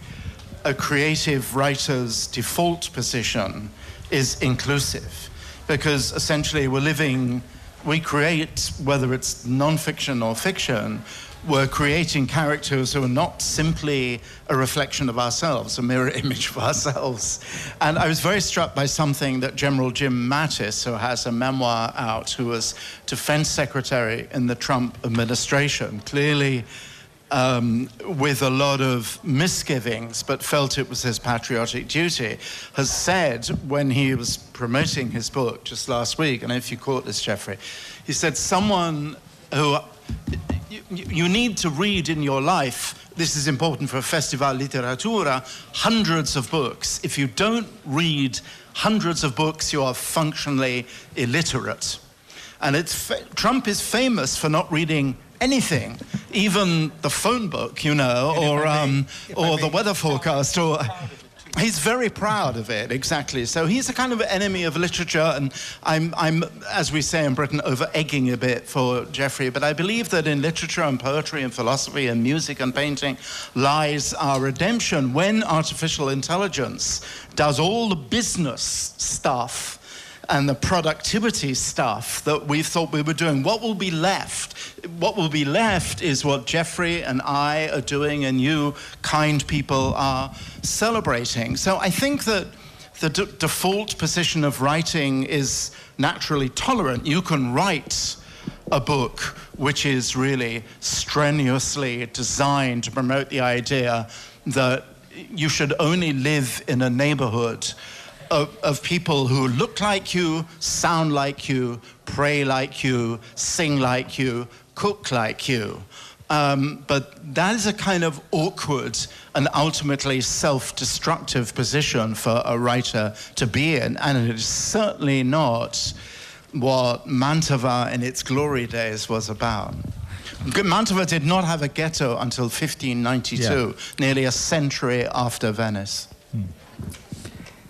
a creative writer's default position is inclusive because essentially we're living we create, whether it's non-fiction or fiction, we're creating characters who are not simply a reflection of ourselves, a mirror image of ourselves. And I was very struck by something that General Jim Mattis, who has a memoir out, who was defense secretary in the Trump administration, clearly um, with a lot of misgivings, but felt it was his patriotic duty, has said when he was promoting his book just last week, and if you caught this, Jeffrey, he said, Someone who you, you need to read in your life, this is important for Festival Literatura, hundreds of books. If you don't read hundreds of books, you are functionally illiterate. And it's, Trump is famous for not reading anything, even the phone book, you know, or, um, or the weather forecast, or. He's very proud of it, exactly. So he's a kind of enemy of literature, and I'm, I'm, as we say in Britain, over egging a bit for Jeffrey. But I believe that in literature and poetry and philosophy and music and painting lies our redemption when artificial intelligence does all the business stuff and the productivity stuff that we thought we were doing. What will be left? What will be left is what Jeffrey and I are doing, and you, kind people, are celebrating. So I think that the d- default position of writing is naturally tolerant. You can write a book which is really strenuously designed to promote the idea that you should only live in a neighborhood of, of people who look like you, sound like you, pray like you, sing like you, cook like you. Um, but that is a kind of awkward and ultimately self destructive position for a writer to be in. And it is certainly not what Mantova in its glory days was about. Mantova did not have a ghetto until 1592, yeah. nearly a century after Venice.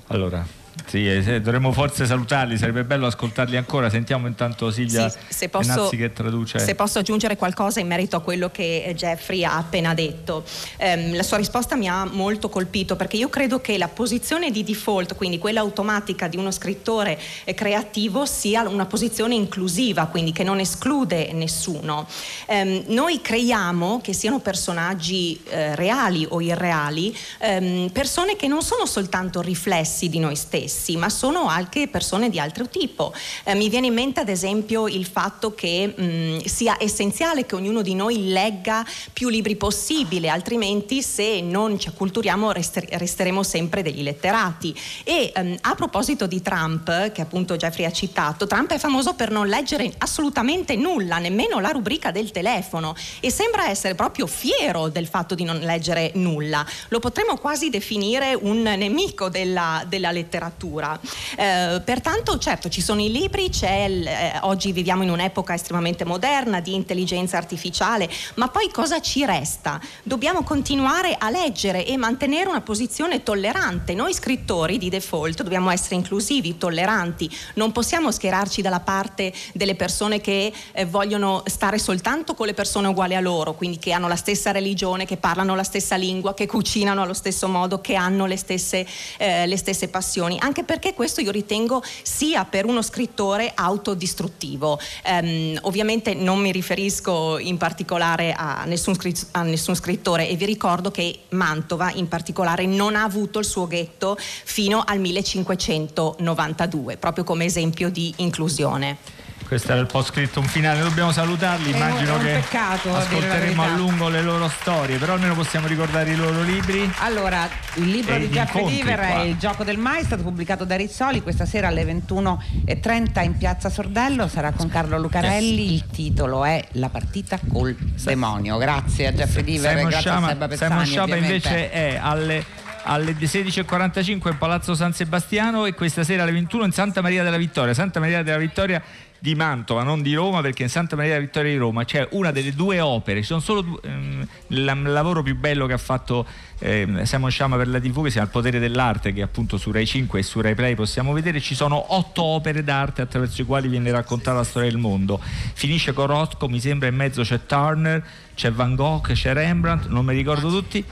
Allora, Sì, eh, dovremmo forse salutarli, sarebbe bello ascoltarli ancora. Sentiamo intanto Silvia sì, se posso, che traduce. Se posso aggiungere qualcosa in merito a quello che eh, Jeffrey ha appena detto. Eh, la sua risposta mi ha molto colpito perché io credo che la posizione di default, quindi quella automatica di uno scrittore eh, creativo, sia una posizione inclusiva, quindi che non esclude nessuno. Eh, noi creiamo che siano personaggi eh, reali o irreali, ehm, persone che non sono soltanto riflessi di noi stessi stessi, ma sono anche persone di altro tipo. Eh, mi viene in mente ad esempio il fatto che mh, sia essenziale che ognuno di noi legga più libri possibile, altrimenti se non ci acculturiamo rester- resteremo sempre degli letterati. E ehm, a proposito di Trump, che appunto Jeffrey ha citato, Trump è famoso per non leggere assolutamente nulla, nemmeno la rubrica del telefono e sembra essere proprio fiero del fatto di non leggere nulla. Lo potremmo quasi definire un nemico della, della letteratura lettura. Eh, pertanto certo ci sono i libri, il, eh, oggi viviamo in un'epoca estremamente moderna di intelligenza artificiale, ma poi cosa ci resta? Dobbiamo continuare a leggere e mantenere una posizione tollerante. Noi scrittori di default dobbiamo essere inclusivi, tolleranti, non possiamo schierarci dalla parte delle persone che eh, vogliono stare soltanto con le persone uguali a loro, quindi che hanno la stessa religione, che parlano la stessa lingua, che cucinano allo stesso modo, che hanno le stesse, eh, le stesse passioni, anche perché questo io ritengo sia per uno scrittore autodistruttivo. Um, ovviamente non mi riferisco in particolare a nessun, a nessun scrittore e vi ricordo che Mantova in particolare non ha avuto il suo ghetto fino al 1592, proprio come esempio di inclusione questo era il post scritto un finale dobbiamo salutarli immagino un, che peccato, ascolteremo a, a lungo le loro storie però almeno possiamo ricordare i loro libri. Allora il libro di Jeffrey Diver è Il gioco del mai è stato pubblicato da Rizzoli questa sera alle 21.30 in piazza Sordello sarà con Carlo Lucarelli il titolo è La partita col demonio. Grazie a Jeffrey Diver Simon grazie Shama, a Seba Shama invece è alle alle 16.45 in Palazzo San Sebastiano e questa sera alle 21 in Santa Maria della Vittoria. Santa Maria della Vittoria di Mantova, non di Roma, perché in Santa Maria Vittoria di Roma c'è una delle due opere, ci sono solo due, ehm, il lavoro più bello che ha fatto ehm, Simon Sciama per la TV, che si chiama Il potere dell'arte, che appunto su Rai 5 e su Rai Play possiamo vedere, ci sono otto opere d'arte attraverso le quali viene raccontata la storia del mondo. Finisce con Rothko, mi sembra in mezzo c'è Turner, c'è Van Gogh, c'è Rembrandt, non mi ricordo tutti,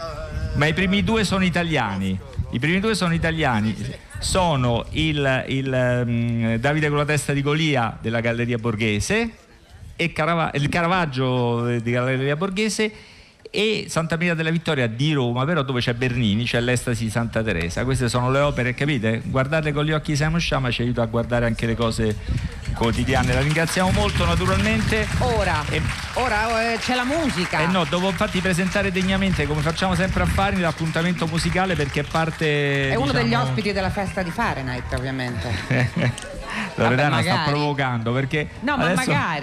ma i primi due sono italiani. I primi due sono italiani sono il, il um, Davide con la testa di Golia della Galleria Borghese e Carava- il Caravaggio di Galleria Borghese e Santa Maria della Vittoria di Roma, però dove c'è Bernini, c'è l'estasi di Santa Teresa. Queste sono le opere, capite? Guardate con gli occhi Simon Sciama ci aiuta a guardare anche le cose quotidiane. La ringraziamo molto naturalmente. Ora, e, ora eh, c'è la musica. Eh no, devo infatti presentare degnamente, come facciamo sempre a fare, l'appuntamento musicale perché parte... È uno diciamo... degli ospiti della festa di Fahrenheit, ovviamente. Loredana sta provocando perché no,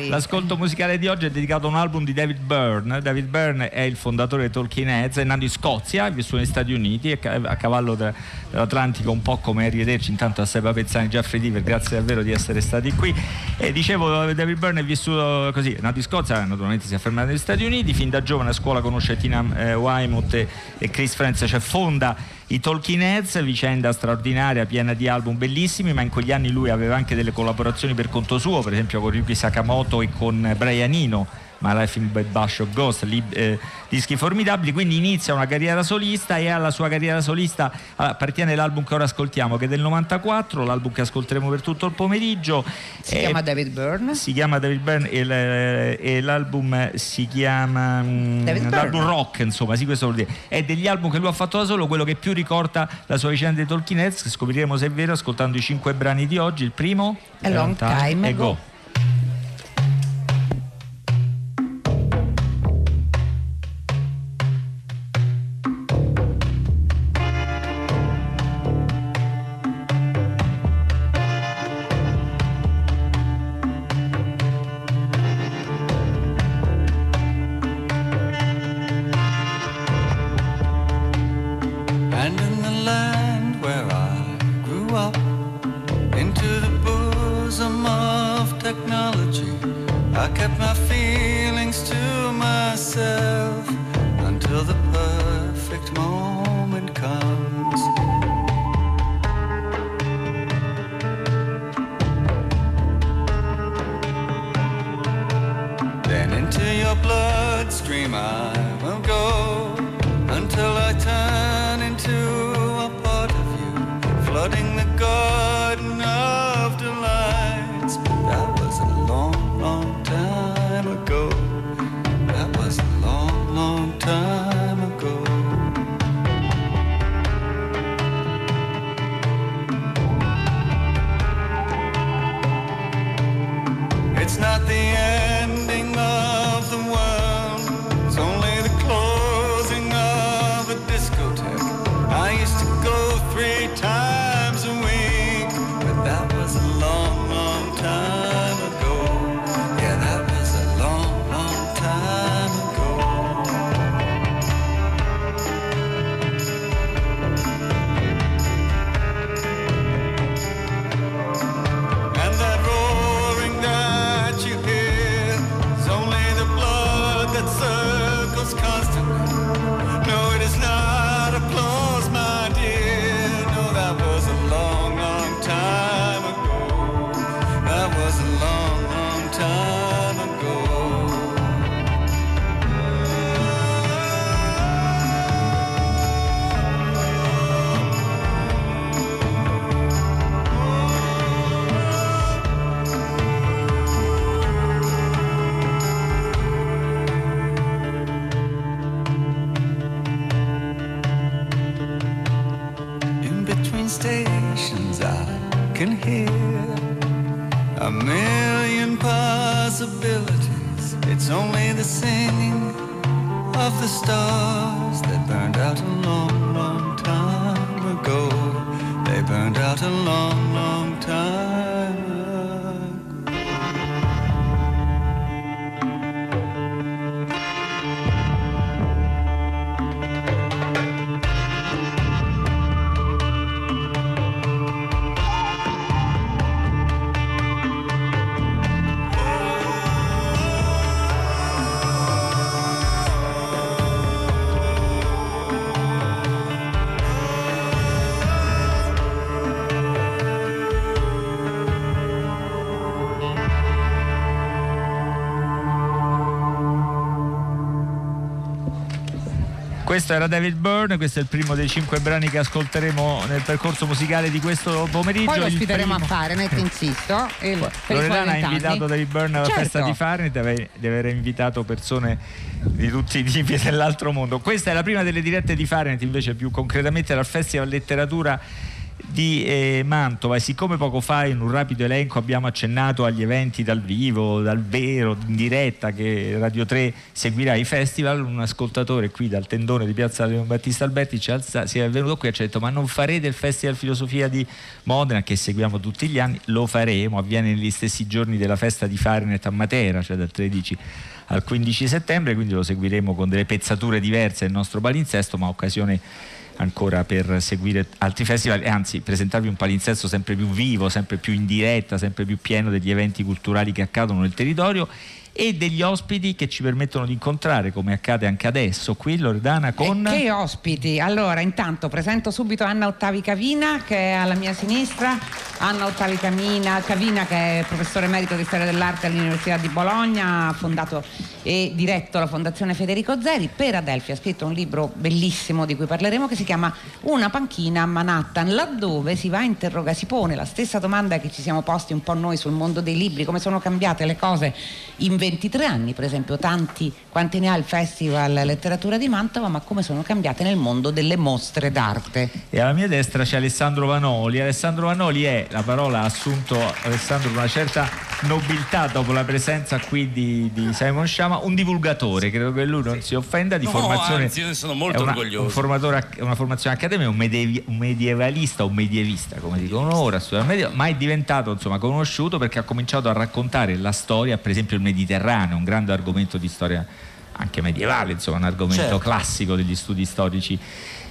l'ascolto musicale di oggi è dedicato a un album di David Byrne. David Byrne è il fondatore di Tolkien Heads, è nato in Scozia, è vissuto negli Stati Uniti, a cavallo dell'Atlantico, un po' come arrivederci intanto a Seba Pezzani Jeffrey Diver, grazie davvero di essere stati qui. E dicevo, David Byrne è vissuto così, è nato in Scozia, naturalmente si è fermato negli Stati Uniti, fin da giovane a scuola conosce Tina eh, Weymouth e, e Chris Friends, cioè fonda i Talking Heads, vicenda straordinaria, piena di album bellissimi, ma in quegli anni lui aveva anche delle collaborazioni per conto suo, per esempio con Ryuki Sakamoto e con Brian Eno My Life in Bad Bash of Ghost, lib- eh, dischi formidabili, quindi inizia una carriera solista e alla sua carriera solista appartiene l'album che ora ascoltiamo che è del 94, l'album che ascolteremo per tutto il pomeriggio. Si eh, chiama David Byrne. Si chiama David Byrne e, e l'album si chiama mm, l'album rock, insomma, sì, questo vuol dire. È degli album che lui ha fatto da solo, quello che più ricorda la sua vicenda dei Talking Heads, scopriremo se è vero ascoltando i cinque brani di oggi. Il primo è Long Time Ago. passions A million possibilities. It's only the singing of the stars that burned out a long, long time ago. They burned out a long Questo era David Byrne, questo è il primo dei cinque brani che ascolteremo nel percorso musicale di questo pomeriggio. Poi lo ospiteremo primo... a Fahrenheit, insisto. Il, Loredana ha invitato David Byrne alla certo. festa di Fahrenheit, deve, deve aver invitato persone di tutti i tipi dell'altro mondo. Questa è la prima delle dirette di Fahrenheit, invece più concretamente dal Festival Letteratura di eh, Mantova siccome poco fa in un rapido elenco abbiamo accennato agli eventi dal vivo, dal vero, in diretta che Radio 3 seguirà i festival, un ascoltatore qui dal tendone di Piazza Leon Battista Alberti ci alza, si è venuto qui e ci ha detto ma non farete il Festival Filosofia di Modena che seguiamo tutti gli anni? Lo faremo, avviene negli stessi giorni della festa di Fahrenheit a Matera, cioè dal 13 al 15 settembre, quindi lo seguiremo con delle pezzature diverse del nostro palinsesto, ma occasione ancora per seguire altri festival e anzi presentarvi un palinsesto sempre più vivo, sempre più in diretta, sempre più pieno degli eventi culturali che accadono nel territorio e degli ospiti che ci permettono di incontrare, come accade anche adesso, qui Loredana con... E che ospiti! Allora, intanto presento subito Anna Ottavi Cavina che è alla mia sinistra, Anna Ottavi Cavina, Cavina che è professore merito di storia dell'arte all'Università di Bologna, ha fondato e diretto la Fondazione Federico Zeri, per Adelphi ha scritto un libro bellissimo di cui parleremo che si chiama Una panchina a Manhattan, laddove si va a interrogare, si pone la stessa domanda che ci siamo posti un po' noi sul mondo dei libri, come sono cambiate le cose in 23 anni, per esempio, tanti quanti ne ha il Festival Letteratura di Mantova, ma come sono cambiate nel mondo delle mostre d'arte. E alla mia destra c'è Alessandro Vanoli. Alessandro Vanoli è, la parola ha assunto Alessandro una certa nobiltà dopo la presenza qui di, di Simon Sciama, un divulgatore, credo che lui non si offenda di no, formazione. Anzi, io ne sono molto una, orgoglioso. Un una formazione accademica, un, medievi, un medievalista, un medievista, come dicono ora, ma è diventato insomma conosciuto perché ha cominciato a raccontare la storia, per esempio il Mediterraneo, un grande argomento di storia anche medievale, insomma, un argomento certo. classico degli studi storici.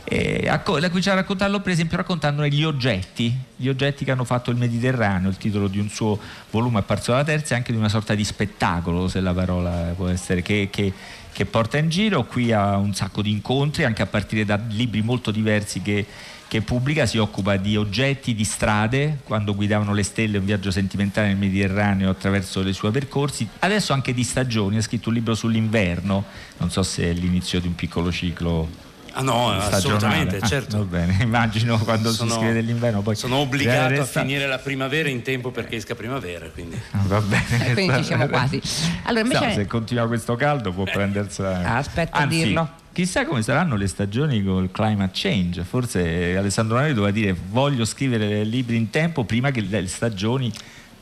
Eh, a cominciare a raccontarlo per esempio raccontandone gli oggetti, gli oggetti che hanno fatto il Mediterraneo, il titolo di un suo volume apparso alla terza e anche di una sorta di spettacolo, se la parola può essere, che, che, che porta in giro. Qui ha un sacco di incontri, anche a partire da libri molto diversi che, che pubblica, si occupa di oggetti di strade, quando guidavano le stelle, un viaggio sentimentale nel Mediterraneo attraverso i suoi percorsi, adesso anche di stagioni, ha scritto un libro sull'inverno, non so se è l'inizio di un piccolo ciclo Ah no, assolutamente, ah, certo. Va bene, immagino quando sono, si scrive dell'inverno poi sono obbligato resta... a finire la primavera in tempo perché esca primavera, quindi. Ah, va bene. E quindi ci siamo quasi. Allora, invece... no, se continua questo caldo può prendersi Aspetta Anzi, a dirlo. Chissà come saranno le stagioni col climate change. Forse Alessandro Nari doveva dire voglio scrivere libri in tempo prima che le stagioni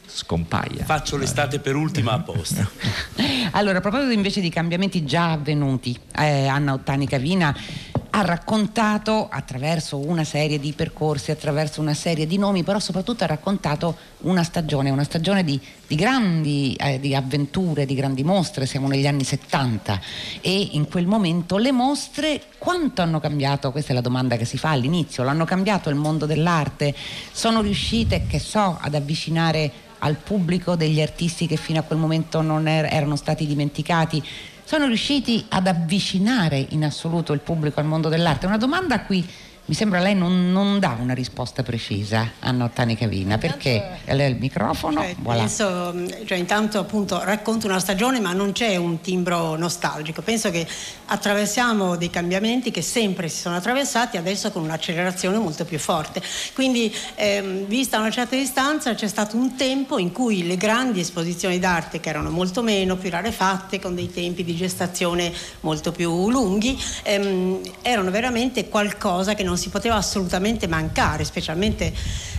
scompaia. Faccio l'estate per ultima apposta. allora, a proposito invece di cambiamenti già avvenuti, eh, Anna Ottani Cavina ha raccontato attraverso una serie di percorsi, attraverso una serie di nomi, però soprattutto ha raccontato una stagione, una stagione di, di grandi eh, di avventure, di grandi mostre, siamo negli anni 70 e in quel momento le mostre quanto hanno cambiato? Questa è la domanda che si fa all'inizio, l'hanno cambiato il mondo dell'arte? Sono riuscite, che so, ad avvicinare al pubblico degli artisti che fino a quel momento non er- erano stati dimenticati? Sono riusciti ad avvicinare in assoluto il pubblico al mondo dell'arte? Una domanda a mi sembra lei non, non dà una risposta precisa a Nottani Cavina perché lei ha il microfono cioè, voilà. penso, cioè, intanto appunto racconto una stagione ma non c'è un timbro nostalgico penso che attraversiamo dei cambiamenti che sempre si sono attraversati adesso con un'accelerazione molto più forte quindi ehm, vista una certa distanza c'è stato un tempo in cui le grandi esposizioni d'arte che erano molto meno più rarefatte con dei tempi di gestazione molto più lunghi ehm, erano veramente qualcosa che non non si poteva assolutamente mancare, specialmente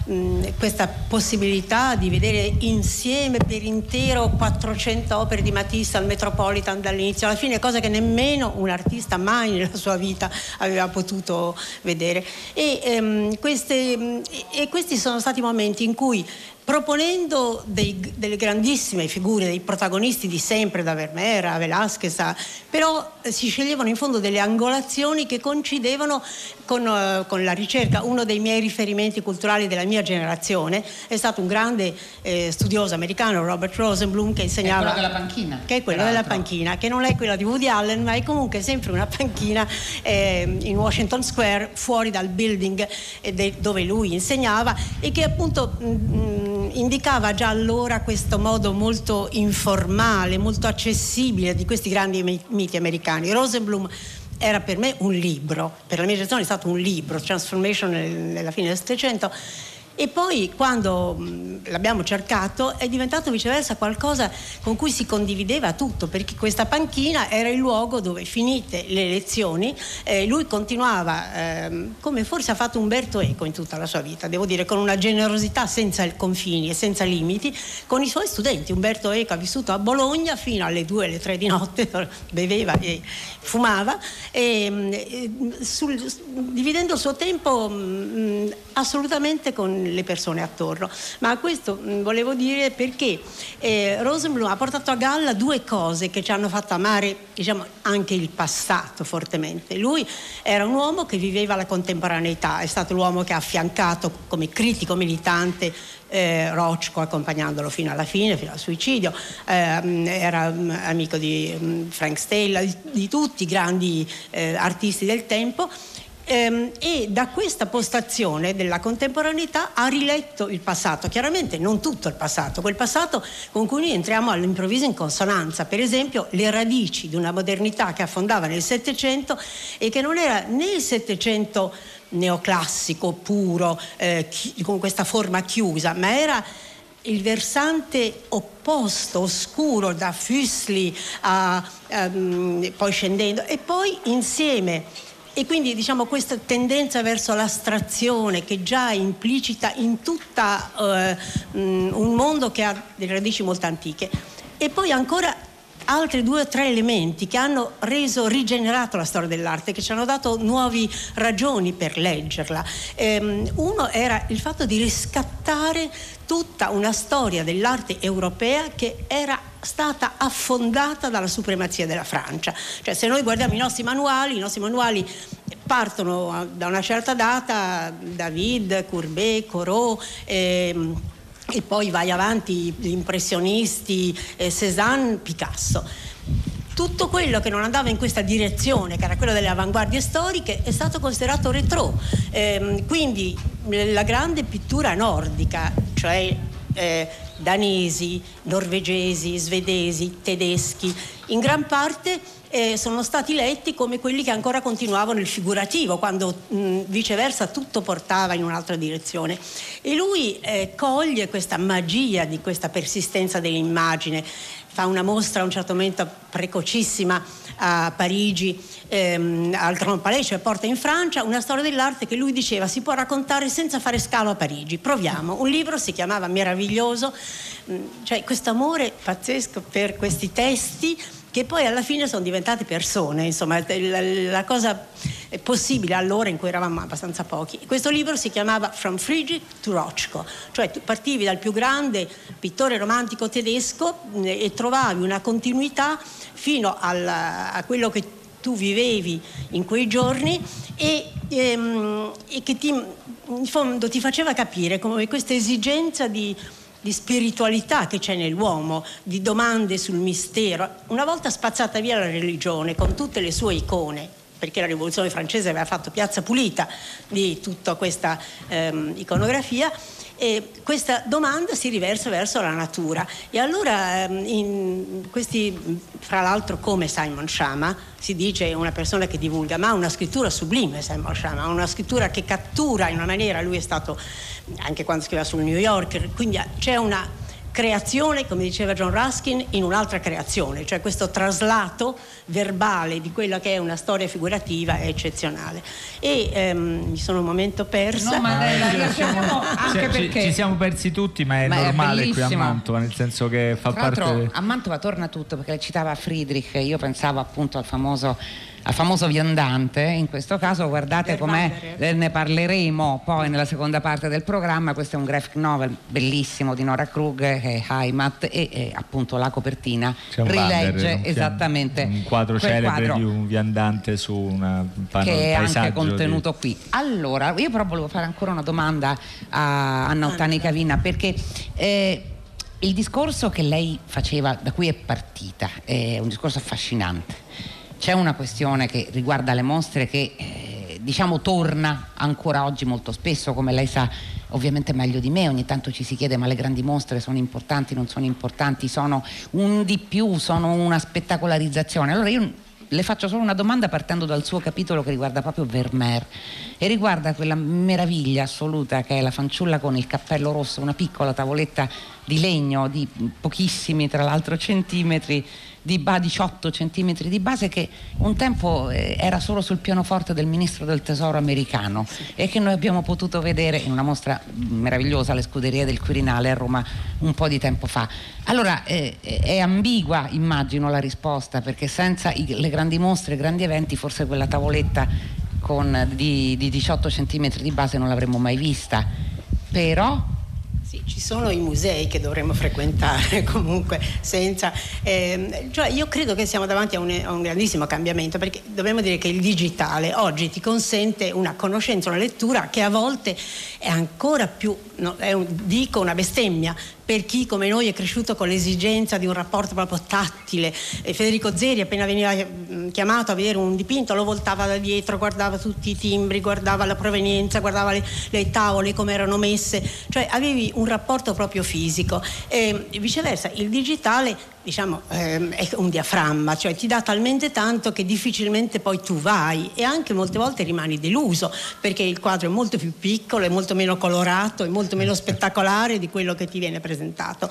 mh, questa possibilità di vedere insieme per intero 400 opere di Matisse al Metropolitan dall'inizio alla fine, cosa che nemmeno un artista mai nella sua vita aveva potuto vedere. E, ehm, queste, e questi sono stati momenti in cui proponendo dei, delle grandissime figure, dei protagonisti di sempre, da Vermeer a Velázquez, a, però eh, si sceglievano in fondo delle angolazioni che coincidevano con, uh, con, la ricerca. Uno dei miei riferimenti culturali della mia generazione è stato un grande eh, studioso americano, Robert Rosenblum, che insegnava... È quello della panchina. Che è quello della panchina, che non è quella di Woody Allen, ma è comunque sempre una panchina eh, in Washington Square, fuori dal building eh, de, dove lui insegnava e che appunto... Mh, indicava già allora questo modo molto informale, molto accessibile di questi grandi miti americani. Rosenblum era per me un libro, per la mia generazione è stato un libro, Transformation nella fine del Settecento e poi quando l'abbiamo cercato è diventato viceversa qualcosa con cui si condivideva tutto, perché questa panchina era il luogo dove finite le lezioni eh, lui continuava, eh, come forse ha fatto Umberto Eco in tutta la sua vita, devo dire con una generosità senza confini e senza limiti, con i suoi studenti. Umberto Eco ha vissuto a Bologna fino alle 2 alle 3 di notte, beveva e fumava, e, sul, dividendo il suo tempo mh, assolutamente con le persone attorno. Ma questo mh, volevo dire perché eh, Rosenblum ha portato a galla due cose che ci hanno fatto amare diciamo, anche il passato fortemente. Lui era un uomo che viveva la contemporaneità, è stato l'uomo che ha affiancato come critico militante eh, Rochko accompagnandolo fino alla fine, fino al suicidio, eh, era um, amico di um, Frank Stella, di, di, tutti i grandi eh, artisti del tempo Ehm, e da questa postazione della contemporaneità ha riletto il passato, chiaramente non tutto il passato, quel passato con cui noi entriamo all'improvviso in consonanza, per esempio le radici di una modernità che affondava nel Settecento e che non era né il Settecento neoclassico puro, eh, chi, con questa forma chiusa, ma era il versante opposto, oscuro, da Füssli a, um, poi scendendo, e poi insieme e quindi diciamo questa tendenza verso l'astrazione che già è implicita in tutto eh, un mondo che ha delle radici molto antiche. E poi ancora altri due o tre elementi che hanno reso rigenerato la storia dell'arte, che ci hanno dato nuove ragioni per leggerla. Ehm, uno era il fatto di riscattare tutta una storia dell'arte europea che era stata affondata dalla supremazia della Francia. Cioè se noi guardiamo i nostri manuali, i nostri manuali partono da una certa data, David, Courbet, Corot, ehm, e poi vai avanti, gli impressionisti, eh, Cézanne, Picasso. Tutto quello che non andava in questa direzione, che era quello delle avanguardie storiche, è stato considerato retro. Ehm, quindi la grande pittura nordica, cioè eh, danesi, norvegesi, svedesi, tedeschi, in gran parte eh, sono stati letti come quelli che ancora continuavano il figurativo, quando mh, viceversa tutto portava in un'altra direzione. E lui eh, coglie questa magia di questa persistenza dell'immagine, fa una mostra a un certo momento precocissima a Parigi, ehm, al Grand Palais, cioè porta in Francia una storia dell'arte che lui diceva si può raccontare senza fare scalo a Parigi. Proviamo. Un libro si chiamava Meraviglioso, cioè questo amore pazzesco per questi testi che poi alla fine sono diventate persone, insomma, la, la cosa possibile allora in cui eravamo abbastanza pochi. Questo libro si chiamava From Frigid to Rochko, cioè tu partivi dal più grande pittore romantico tedesco e trovavi una continuità fino al, a quello che tu vivevi in quei giorni e, ehm, e che ti, in fondo ti faceva capire come questa esigenza di di spiritualità che c'è nell'uomo, di domande sul mistero. Una volta spazzata via la religione con tutte le sue icone, perché la rivoluzione francese aveva fatto piazza pulita di tutta questa ehm, iconografia, e questa domanda si riversa verso la natura. E allora ehm, in questi, fra l'altro come Simon Shama, si dice una persona che divulga, ma ha una scrittura sublime Simon Shama, una scrittura che cattura in una maniera, lui è stato anche quando scriveva sul New Yorker, quindi c'è una creazione, come diceva John Ruskin, in un'altra creazione, cioè questo traslato verbale di quella che è una storia figurativa è eccezionale. E ehm, mi sono un momento persa. No, ma Ah, la ci siamo- anche ci- perché ci siamo persi tutti, ma è Ma è normale qui a. Mantova, nel senso che fa Tra parte. a Mantova torna tutto perché citava Friedrich, io pensavo appunto al famoso, al famoso viandante, in questo caso guardate com'è, eh, ne parleremo poi nella seconda parte del programma, questo è un graphic novel bellissimo di Nora Krug che è Heimat e, e appunto la copertina rilegge banner, un- esattamente un quadro celebre quadro di un viandante su una- un pano- che è anche di- contenuto qui. Allora, io però volevo fare ancora una domanda a Anna Ottani Cavina perché eh, il discorso che lei faceva, da cui è partita, è un discorso affascinante. C'è una questione che riguarda le mostre che eh, diciamo torna ancora oggi molto spesso, come lei sa ovviamente meglio di me, ogni tanto ci si chiede ma le grandi mostre sono importanti, non sono importanti, sono un di più, sono una spettacolarizzazione. Allora io le faccio solo una domanda partendo dal suo capitolo che riguarda proprio Vermeer e riguarda quella meraviglia assoluta che è la fanciulla con il cappello rosso, una piccola tavoletta di legno di pochissimi tra l'altro centimetri di ba- 18 centimetri di base che un tempo eh, era solo sul pianoforte del ministro del tesoro americano e che noi abbiamo potuto vedere in una mostra meravigliosa alle scuderie del Quirinale a Roma un po' di tempo fa. Allora eh, è ambigua immagino la risposta perché senza i- le grandi mostre, i grandi eventi forse quella tavoletta con, di, di 18 centimetri di base non l'avremmo mai vista. Però Sì, ci sono i musei che dovremmo frequentare comunque senza... ehm, cioè io credo che siamo davanti a un, a un grandissimo cambiamento perché dobbiamo dire che il digitale oggi ti consente una conoscenza, una lettura che a volte è ancora più, no, un- dico una bestemmia, per chi come noi è cresciuto con l'esigenza di un rapporto proprio tattile. E Federico Zeri appena veniva mm, chiamato a vedere un dipinto lo voltava da dietro, guardava tutti i timbri, guardava la provenienza, guardava le, le tavole come erano messe, cioè avevi un rapporto proprio fisico. E viceversa, il digitale diciamo, ehm, è un diaframma, cioè ti dà talmente tanto che difficilmente poi tu vai e anche molte volte rimani deluso perché il quadro è molto più piccolo, è molto meno colorato, è molto meno spettacolare di quello che ti viene presentato.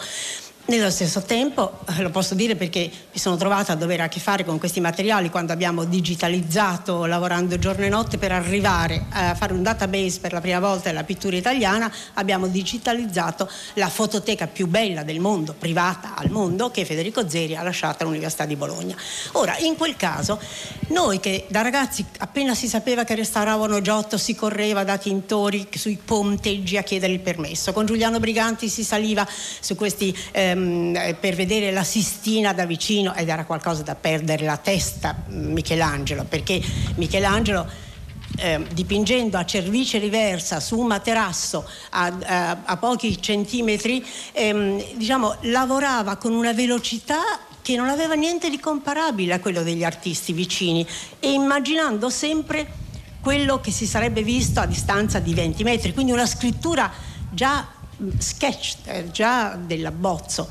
Nello stesso tempo, eh, lo posso dire perché mi sono trovata a dover a che fare con questi materiali quando abbiamo digitalizzato lavorando giorno e notte per arrivare a fare un database per la prima volta della pittura italiana, abbiamo digitalizzato la fototeca più bella del mondo, privata al mondo, che Federico Zeri ha lasciato all'Università di Bologna. Ora, in quel caso, noi che da ragazzi appena si sapeva che restauravano Giotto si correva da tintori sui ponteggi a chiedere il permesso, con Giuliano Briganti si saliva su questi ehm, eh, per vedere la Sistina da vicino ed era qualcosa da perdere la testa mm, Michelangelo, perché Michelangelo eh, dipingendo a cervice riversa su un materasso a, a- a pochi centimetri, ehm, diciamo, lavorava con una velocità che non aveva niente di comparabile a quello degli artisti vicini e immaginando sempre quello che si sarebbe visto a distanza di 20 metri, quindi una scrittura già sketch, eh, già dell'abbozzo.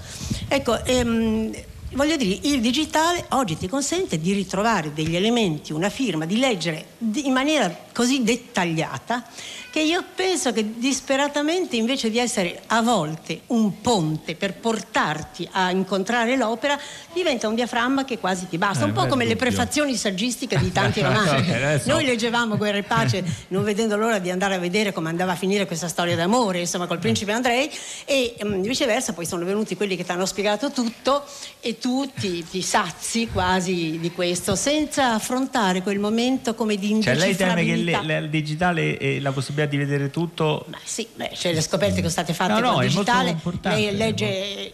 Ecco, ehm, voglio dire, il digitale oggi ti consente di ritrovare degli elementi, una firma, di leggere in maniera così dettagliata che io penso che disperatamente invece di essere a volte un ponte per portarti a incontrare l'opera diventa un diaframma che quasi ti basta, Eh, un po' come le prefazioni saggistiche di tanti romanzi. Ok, adesso- Noi leggevamo Guerra e Pace non vedendo l'ora di andare a vedere come andava a finire questa storia d'amore, insomma, col principe Andrei e mm, viceversa poi sono venuti quelli che ti hanno spiegato tutto e tu ti, ti sazi quasi di questo senza affrontare quel momento come di Cioè lei teme che indecifrabilità. le- le- il digitale e la possibilità di vedere tutto Beh, sì, beh, cioè, le scoperte che sono state fatte No, no, digitale, lei è legge...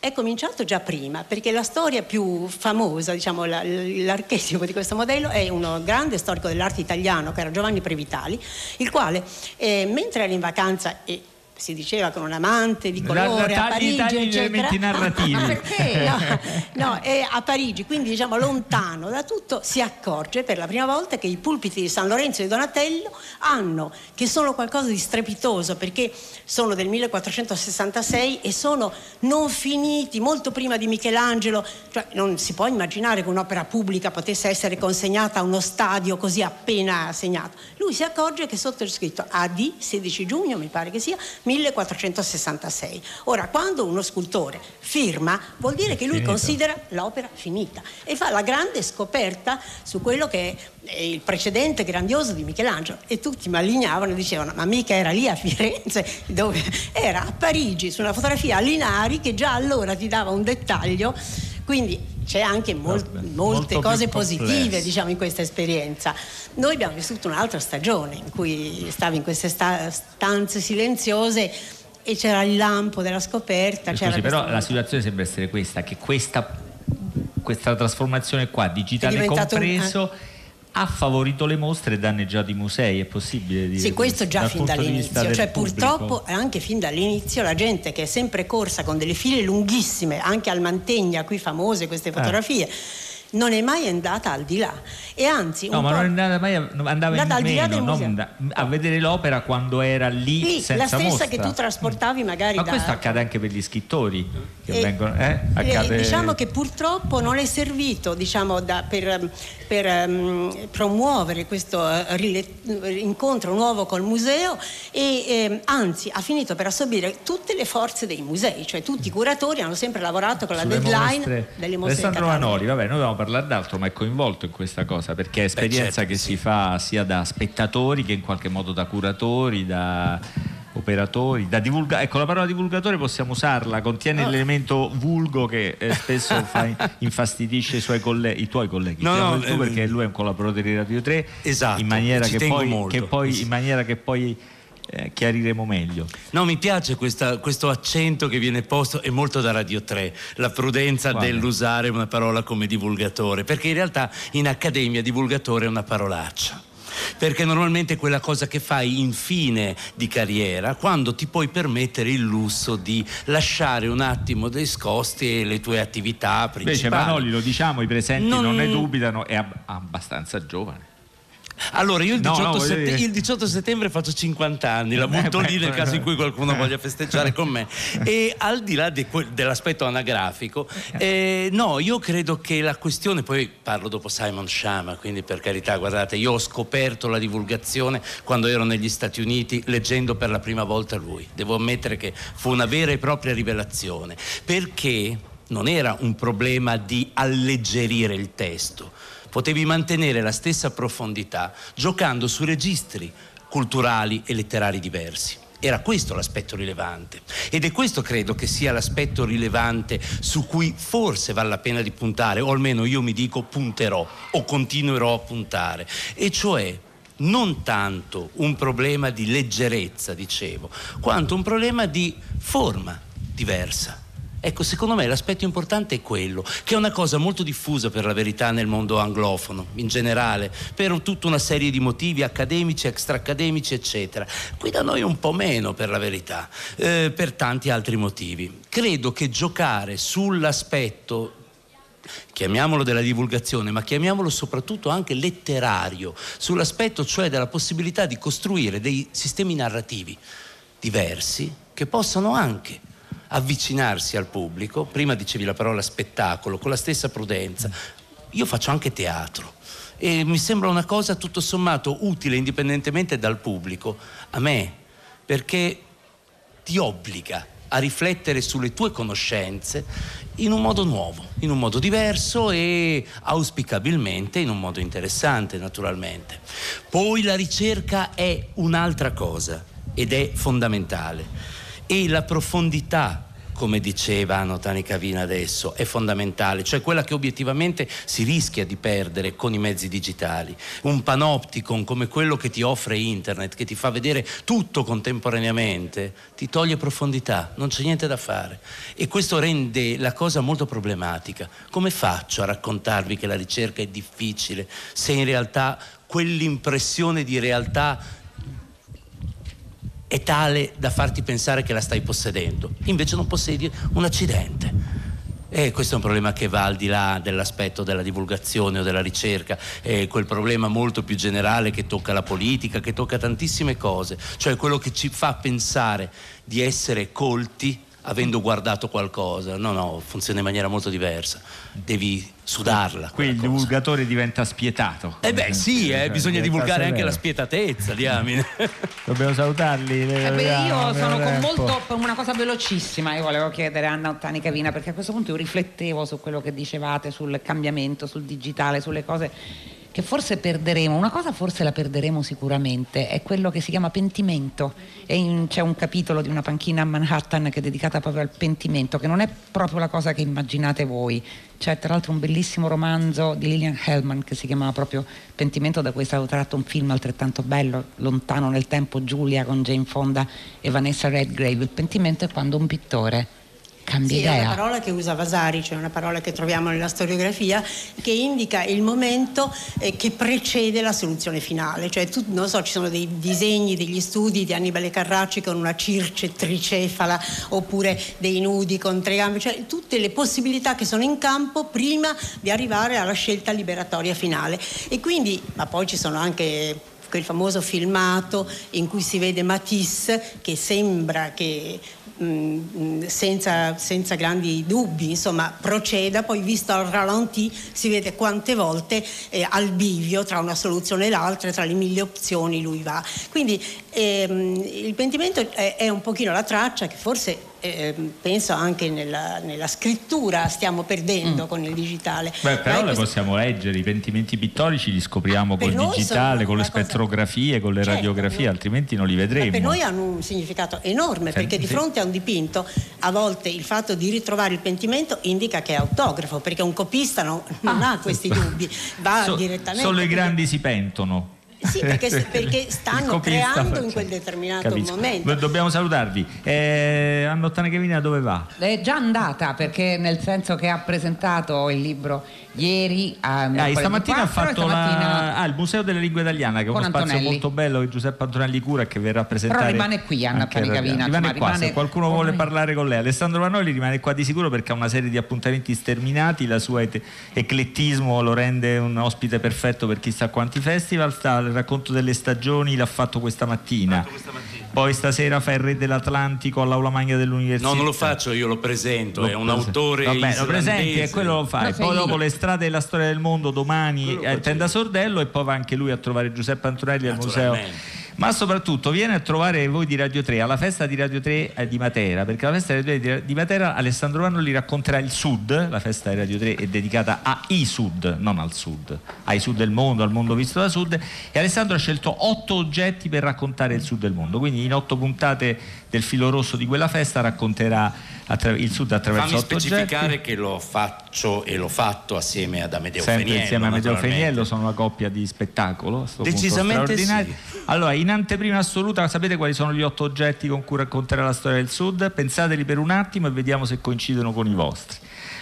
È cominciato già prima, perché la storia più famosa, diciamo, la- l'archetipo di questo modello è uno grande storico dell'arte italiano, che era Giovanni Previtali, il quale, eh, mentre era in vacanza e si diceva con un amante di La- colore la- a tagli- Parigi, tagli narrativi. Ma perché? No, no, è a Parigi, quindi diciamo lontano da tutto, si accorge per la prima volta che i pulpiti di San Lorenzo e di Donatello hanno, che sono qualcosa di strepitoso perché sono del 1466 e sono non finiti molto prima di Michelangelo, cioè non si può immaginare che un'opera pubblica potesse essere consegnata a uno stadio così appena segnato. Lui si accorge che sotto è scritto AD, 16 giugno mi pare che sia, 1466. Ora, quando uno scultore firma, vuol dire che lui Finito. considera l'opera finita e fa la grande scoperta su quello che è il precedente grandioso di Michelangelo e tutti malignavano e dicevano ma mica era lì a Firenze dove era a Parigi su una fotografia a Linari che già allora ti dava un dettaglio quindi c'è anche mol- Vabbè, molte cose positive diciamo in questa esperienza. Noi abbiamo vissuto un'altra stagione in cui stavi in queste sta- stanze silenziose e c'era il lampo della scoperta Scusi, però la situazione sembra essere questa, che questa, questa trasformazione qua, digitale diventato un- compreso, ha favorito le mostre e danneggiato i musei, è possibile dire Sì, questo già dal fin dall'inizio, cioè purtroppo anche fin dall'inizio la gente che è sempre corsa con delle file lunghissime, anche al Mantegna, qui famose Eh. queste fotografie, non è mai andata al di là e anzi No, ma non è andata mai andava in al di là meno, non a vedere l'opera quando era lì, lì, senza la stessa mostra. che tu trasportavi magari Ma da questo accade anche per gli scrittori che E- vengono, eh? Eh, Accade... diciamo che purtroppo non è servito diciamo, da- per, per, ehm, promuovere questo eh, rile- incontro nuovo col museo e ehm, anzi ha finito per assorbire tutte le forze dei musei, cioè tutti i curatori hanno sempre lavorato con la Sulle deadline mostre. delle mostre Alessandro. Manoli, vabbè, noi dobbiamo parlare d'altro, ma è coinvolto in questa cosa perché è esperienza certo che che si fa sia da spettatori che in qualche modo da curatori, da operatori, da divulgatori. Ecco, la parola divulgatore possiamo usarla, contiene Ah. l'elemento vulgo che eh, spesso fa- infastidisce i, suoi colle- i tuoi colleghi. No, Chiamo no, tuo eh, perché lui è un collaboratore di Radio 3 Esatto, in maniera che poi, che poi- in maniera che poi eh, chiariremo meglio. No, mi piace questa- questo accento che viene posto, è molto da Radio 3, la prudenza Quale? dell'usare una parola come divulgatore, perché in realtà in accademia divulgatore è una parolaccia. Perché normalmente è quella cosa che fai in fine di carriera, quando ti puoi permettere il lusso di lasciare un attimo discosti le tue attività Invece principali. Manoli, lo diciamo, i presenti non, Non- ne dubitano, è ab- abbastanza giovane. Allora, io il No, 18, no, voglio sette- il 18 settembre faccio 50 anni, la Eh, butto lì nel caso in cui qualcuno voglia festeggiare con me. E al di là de- dell'aspetto anagrafico, eh, no, io credo che la questione, poi parlo dopo Simon Shama, quindi per carità, guardate, io ho scoperto la divulgazione quando ero negli Stati Uniti leggendo per la prima volta lui. Devo ammettere che fu una vera e propria rivelazione, perché non era un problema di alleggerire il testo, potevi mantenere la stessa profondità giocando su registri culturali e letterari diversi. Era questo l'aspetto rilevante ed è questo credo che sia l'aspetto rilevante su cui forse vale la pena di puntare, o almeno io mi dico punterò o continuerò a puntare, e cioè non tanto un problema di leggerezza, dicevo, quanto un problema di forma diversa. Ecco, secondo me l'aspetto importante è quello, che è una cosa molto diffusa per la verità nel mondo anglofono, in generale, per tutta una serie di motivi accademici, extraaccademici, eccetera. Qui da noi un po' meno, per la verità, eh, per tanti altri motivi. Credo che giocare sull'aspetto chiamiamolo della divulgazione, ma chiamiamolo soprattutto anche letterario, sull'aspetto cioè della possibilità di costruire dei sistemi narrativi diversi che possano anche avvicinarsi al pubblico. Prima dicevi la parola spettacolo, con la stessa prudenza. Io faccio anche teatro e mi sembra una cosa tutto sommato utile indipendentemente dal pubblico, a me, perché ti obbliga a riflettere sulle tue conoscenze in un modo nuovo, in un modo diverso e auspicabilmente in un modo interessante naturalmente. Poi la ricerca è un'altra cosa ed è fondamentale e la profondità come diceva Anno Tani Cavina adesso, è fondamentale, cioè quella che obiettivamente si rischia di perdere con i mezzi digitali. Un panopticon come quello che ti offre internet, che ti fa vedere tutto contemporaneamente, ti toglie profondità, non c'è niente da fare. E questo rende la cosa molto problematica. Come faccio a raccontarvi che la ricerca è difficile se in realtà quell'impressione di realtà è tale da farti pensare che la stai possedendo, invece non possiedi un accidente. E questo è un problema che va al di là dell'aspetto della divulgazione o della ricerca, è quel problema molto più generale che tocca la politica, che tocca tantissime cose, cioè quello che ci fa pensare di essere colti avendo guardato qualcosa. No, no, funziona in maniera molto diversa. Devi sudarla. Qui il divulgatore diventa spietato. Eh beh sì, eh, bisogna divulgare anche la spietatezza, diamine. Dobbiamo salutarli. Eh beh, io sono con molto una cosa velocissima, io volevo chiedere a Anna Ottani Cavina, perché a questo punto io riflettevo su quello che dicevate, sul cambiamento, sul digitale, sulle cose che forse perderemo. Una cosa forse la perderemo sicuramente, è quello che si chiama pentimento. In- c'è un capitolo di una panchina a Manhattan che è dedicata proprio al pentimento, che non è proprio la cosa che immaginate voi. C'è tra l'altro un bellissimo romanzo di Lillian Hellman che si chiamava proprio Pentimento, da cui è stato tratto un film altrettanto bello, lontano nel tempo, Giulia con Jane Fonda e Vanessa Redgrave. Il pentimento è quando un pittore cambia Sì, è idea. una parola che usa Vasari, cioè una parola che troviamo nella storiografia, che indica il momento eh, che precede la soluzione finale. Cioè, tu, non so, ci sono dei disegni, degli studi di Annibale Carracci con una circe tricefala, oppure dei nudi con tre gambe, cioè tutte le possibilità che sono in campo prima di arrivare alla scelta liberatoria finale. E quindi, ma poi ci sono anche quel famoso filmato in cui si vede Matisse che sembra che mh, senza, senza grandi dubbi insomma proceda poi visto al ralenti si vede quante volte eh, al bivio tra una soluzione e l'altra tra le mille opzioni lui va. Quindi ehm, il pentimento è, è un pochino la traccia che forse ehm, penso anche nella, nella scrittura stiamo perdendo con il digitale Beh, Ma però le questo- possiamo leggere, i pentimenti pittorici li scopriamo col digitale, con le cosa- spettrografie, con le Certo, radiografie, no. altrimenti non li Ma vedremo. per noi hanno un significato enorme Sì, perché di fronte a un dipinto a volte il fatto di ritrovare il pentimento indica che è autografo perché un copista no- non ha questi dubbi, va So- direttamente. solo i grandi si pentono. Sì, perché, perché Il stanno creando in quel determinato Capisco. momento. Beh, Dobbiamo salutarvi. Eh, Anna Ottana Chevina dove va? È già andata perché nel senso che ha presentato il libro ieri a Ah, mercoledì stamattina ha 4, e fatto stamattina- la- ah, il Museo della Lingua Italiana, che è uno Con spazio Antonelli. molto bello che Giuseppe Antonelli cura e che verrà a presentare. Però rimane qui, Anna Panicavina, Rimane qua, rimane se qualcuno vuole parlare con lei. Alessandro Vanoli rimane qua di sicuro perché ha una serie di appuntamenti sterminati, la sua et- eclettismo lo rende un ospite perfetto per chissà quanti festival, sta il racconto delle stagioni, l'ha fatto questa mattina. Poi stasera fa il Re dell'Atlantico all'Aula Magna dell'Università. No, non lo faccio, io lo presento, è un Lo- autore Vabbè, lo presenti e quello lo fai. Poi dopo le strade della storia del mondo domani a Tenda Sordello e poi va anche lui a trovare Giuseppe Antonelli al museo. Ma soprattutto viene a trovare voi di Radio 3 alla festa di Radio 3 eh, di Matera, perché alla festa di Radio 3 di Matera Alessandro Vanoli racconterà il Sud, la festa di Radio 3 è dedicata ai Sud, non al Sud, ai Sud del mondo, al mondo visto da Sud e Alessandro ha scelto otto oggetti per raccontare il Sud del mondo, quindi in otto puntate del filo rosso di quella festa racconterà attra- il Sud attraverso Fammi otto oggetti. specificare che lo faccio e l'ho fatto assieme ad Amedeo Sempre Feniello. insieme a Medeo naturalmente. Feniello sono una coppia di spettacolo Decisamente straordinaria. Allora, in anteprima assoluta, sapete quali sono gli otto oggetti con cui racconterà la storia del Sud? Pensateli per un attimo e vediamo se coincidono con i vostri.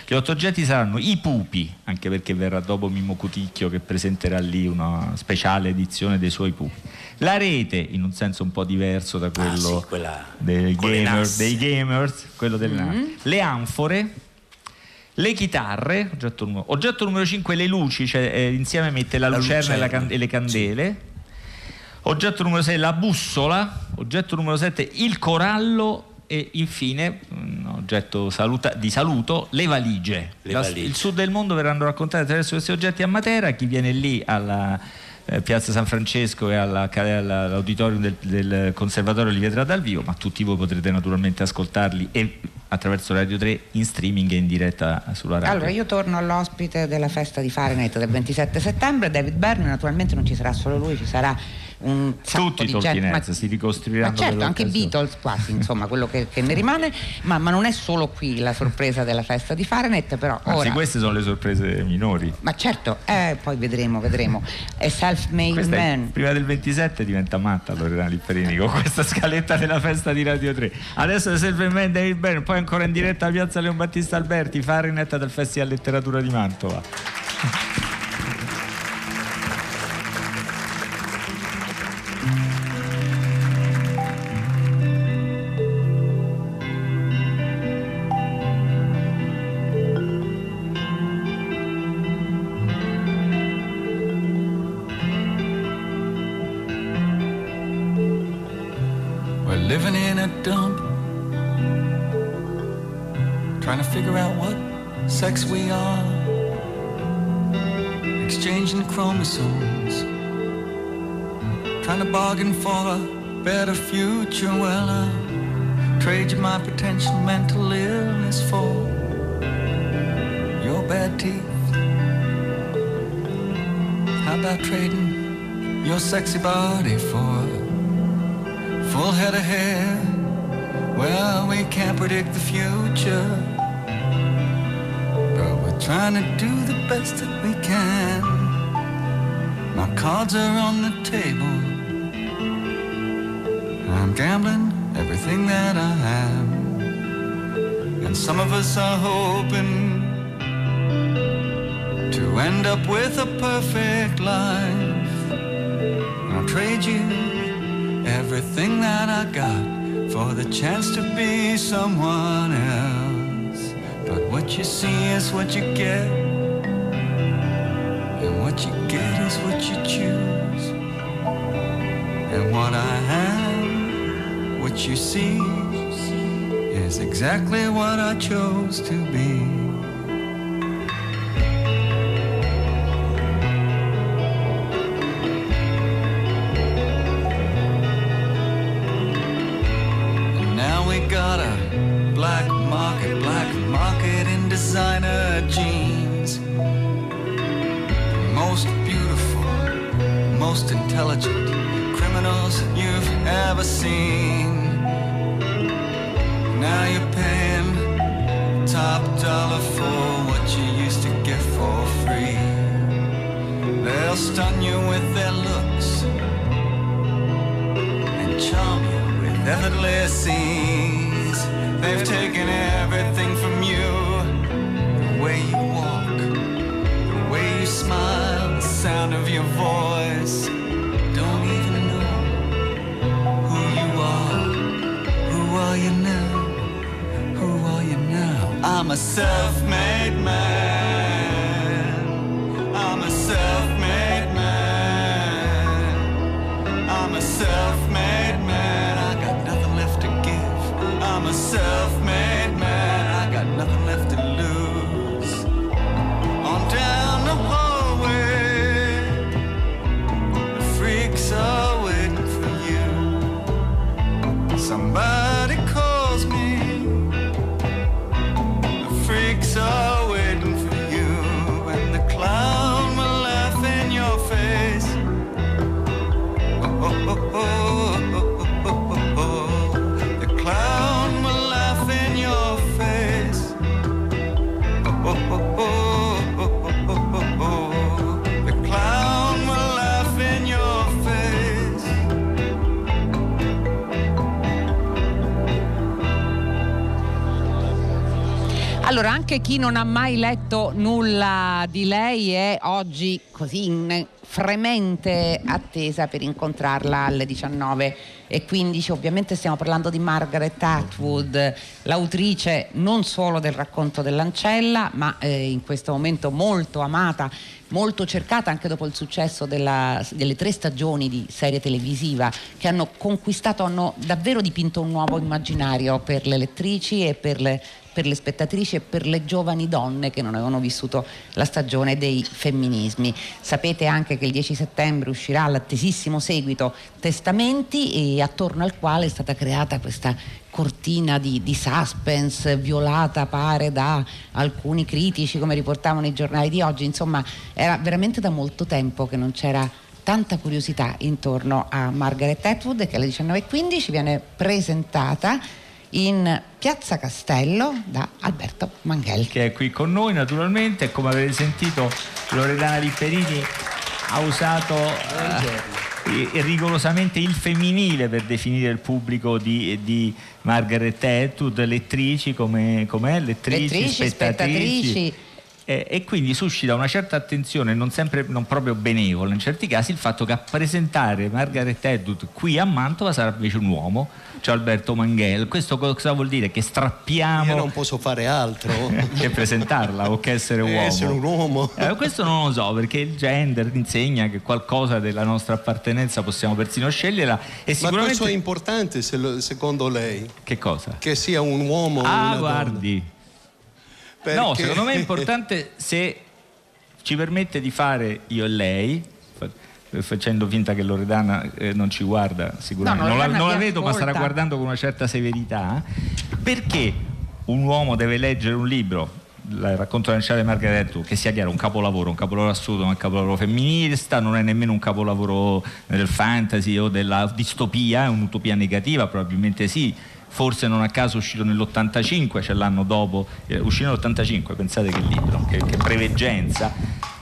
Gli otto oggetti saranno i pupi, anche perché verrà dopo Mimmo Cuticchio che presenterà lì una speciale edizione dei suoi pupi. La rete, in un senso un po' diverso da quello Ah, sì, quella dei, gamer- dei gamers, quello delle nasse. Le anfore, le chitarre, oggetto numero, oggetto numero 5, le luci, cioè eh, insieme mette la, La lucerna e, la e le candele. Oggetto numero 6, la bussola. Oggetto numero 7, il corallo. E infine, un oggetto saluta- di saluto, le valigie. Le valigie. il sud del mondo verranno raccontati attraverso questi oggetti a Matera. Chi viene lì alla eh, Piazza San Francesco e alla- alla- all'auditorium del, del Conservatorio li vedrà dal vivo, ma tutti voi potrete naturalmente ascoltarli e attraverso Radio 3 in streaming e in diretta sulla radio. Allora, io torno all'ospite della festa di Fahrenheit del 27 settembre, David Byrne, naturalmente non ci sarà solo lui, ci sarà un Tutti i. Tolkienese si ricostruiranno Ma certo, anche. Beatles quasi, insomma, quello che, che ne rimane, ma, ma non è solo qui la sorpresa della festa di Fahrenheit, però Anzi, ora... queste sono le sorprese minori. Ma certo, eh, poi vedremo, vedremo. È self-made Questa è- man. prima del 27 diventa matta Loredana Lipperini con questa scaletta della festa di Radio 3. Adesso è Selve Man David Byrne, poi ancora in diretta a Piazza Leon Battista Alberti, Fahrenheit del Festival Letteratura di Mantova. Bargain for a better future. Well, I'll trade you my potential mental illness for your bad teeth. How about trading your sexy body for a full head of hair? Well, we can't predict the future, but we're trying to do the best that we can. My cards are on the table. Gambling everything that I have. And some of us are hoping to end up with a perfect life. I'll trade you everything that I got for the chance to be someone else. But what you see is what you get, and what you get is what you choose. What you see, is exactly what I chose to be. Anche chi non ha mai letto nulla di lei è oggi così in fremente attesa per incontrarla alle 19 e 15. Ovviamente stiamo parlando di Margaret Atwood, l'autrice non solo del racconto dell'ancella, ma eh, in questo momento molto amata, molto cercata anche dopo il successo della- delle tre stagioni di serie televisiva che hanno conquistato, hanno davvero dipinto un nuovo immaginario per le lettrici e per le per le spettatrici e per le giovani donne che non avevano vissuto la stagione dei femminismi. Sapete anche che il 10 settembre uscirà l'attesissimo seguito Testamenti e attorno al quale è stata creata questa cortina di, di suspense violata pare da alcuni critici come riportavano i giornali di oggi. Insomma, era veramente da molto tempo che non c'era tanta curiosità intorno a Margaret Atwood che alle 19.15 viene presentata in Piazza Castello da Alberto Manghel. che è qui con noi naturalmente e come avete sentito Loredana Lipperini ha usato eh, rigorosamente il femminile per definire il pubblico di, di Margaret Atwood, lettrici come, com'è? Lettrici, Lettrici, spettatrici. Eh, e quindi suscita una certa attenzione, non sempre non proprio benevola in certi casi, il fatto che a presentare Margaret Atwood qui a Mantova sarà invece un uomo, cioè Alberto Manghel. Questo cosa vuol dire? Che strappiamo Io non posso fare altro. che presentarla o che essere Eh, uomo. essere un uomo. Eh, questo non lo so perché il gender insegna che qualcosa della nostra appartenenza possiamo persino sceglierla e Ma sicuramente questo è importante secondo lei? che cosa? Che sia un uomo o Ah, una guardi. Perché... No, secondo me è importante se ci permette di fare io e lei, facendo finta che Loredana eh, non ci guarda sicuramente, No, non, la, non la vedo ma starà ascolta. guardando con una certa severità, perché un uomo deve leggere un libro, il racconto lanciale di Margaret che sia chiaro, un capolavoro, un capolavoro assoluto, ma un capolavoro femminista, non è nemmeno un capolavoro del fantasy o della distopia, è un'utopia negativa, probabilmente sì. Forse non a caso è uscito nell'85, c'è l'anno dopo, eh, uscito nell'85, pensate che libro, che, che preveggenza,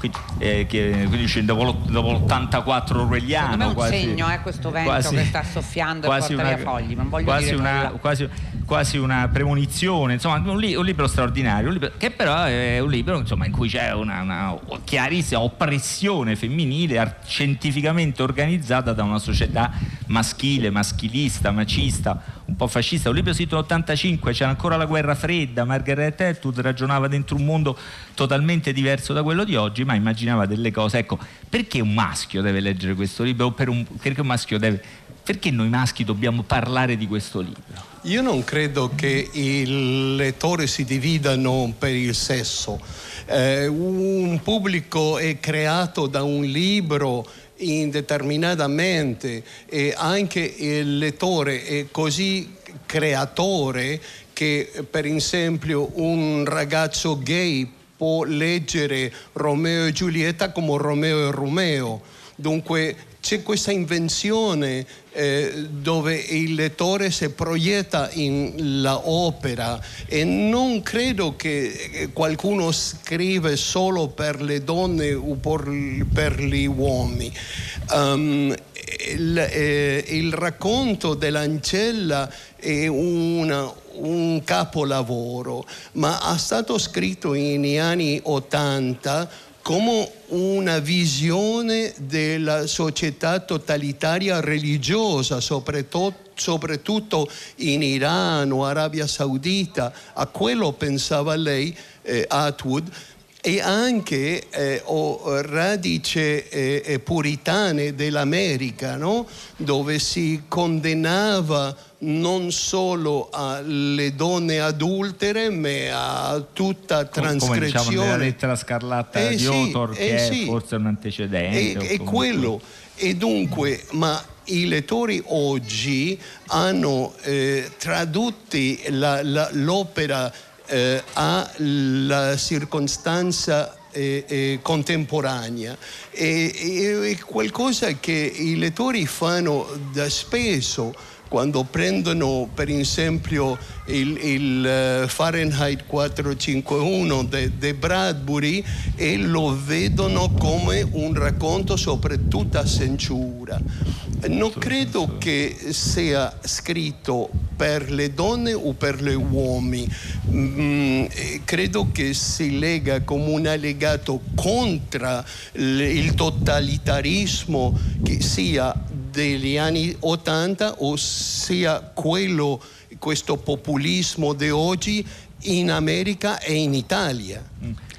quindi, eh, che, quindi uscì dopo, l'- dopo l'84 orwelliano. Secondo me è un quasi- segno, eh, questo vento quasi- che sta soffiando e porta una- via fogli, non voglio quasi dire una, quasi, quasi una premonizione, insomma un, li- un libro straordinario, un libro- che però è un libro insomma, in cui c'è una, una chiarissima oppressione femminile scientificamente organizzata da una società maschile, maschilista, macista, un po' fascista. Un libro scritto nell'85, c'era ancora la guerra fredda, Margaret Atwood ragionava dentro un mondo totalmente diverso da quello di oggi, ma immaginava delle cose. Ecco, perché un maschio deve leggere questo libro? Per un- perché un maschio deve... Perché noi maschi dobbiamo parlare di questo libro? Io non credo che i lettori si dividano per il sesso. Eh, un pubblico è creato da un libro indeterminatamente e anche il lettore è così creatore che per esempio un ragazzo gay può leggere Romeo e Giulietta come Romeo e Romeo. Dunque c'è questa invenzione eh, dove il lettore si proietta in la opera e non credo che eh, qualcuno scrive solo per le donne o per, gli uomini. Um, il, eh, il racconto dell'ancella è una, un capolavoro, ma è stato scritto negli anni 80 come una visione della società totalitaria religiosa, soprattutto, in Iran o Arabia Saudita. A quello pensava lei, eh, Atwood, e anche eh, o radice eh, eh, puritane dell'America, no? dove si condannava non solo alle donne adultere, ma a tutta trasgressione. Come diciamo nella lettera scarlatta Eh di sì, Autor, eh che è sì. forse un antecedente. E, o e quello. E dunque, ma i lettori oggi hanno eh, tradotti la- la- l'opera eh, alla circostanza eh, eh, contemporanea è qualcosa che i lettori fanno da spesso quando prendono per esempio il, il, eh, Fahrenheit 451 di Bradbury e lo vedono come un racconto soprattutto a censura. Non credo che sia scritto per le donne o per gli uomini, Mm, eh, credo che si lega come un allegato contro il totalitarismo che sia degli anni 80 o sia quello, questo populismo di oggi in America e in Italia.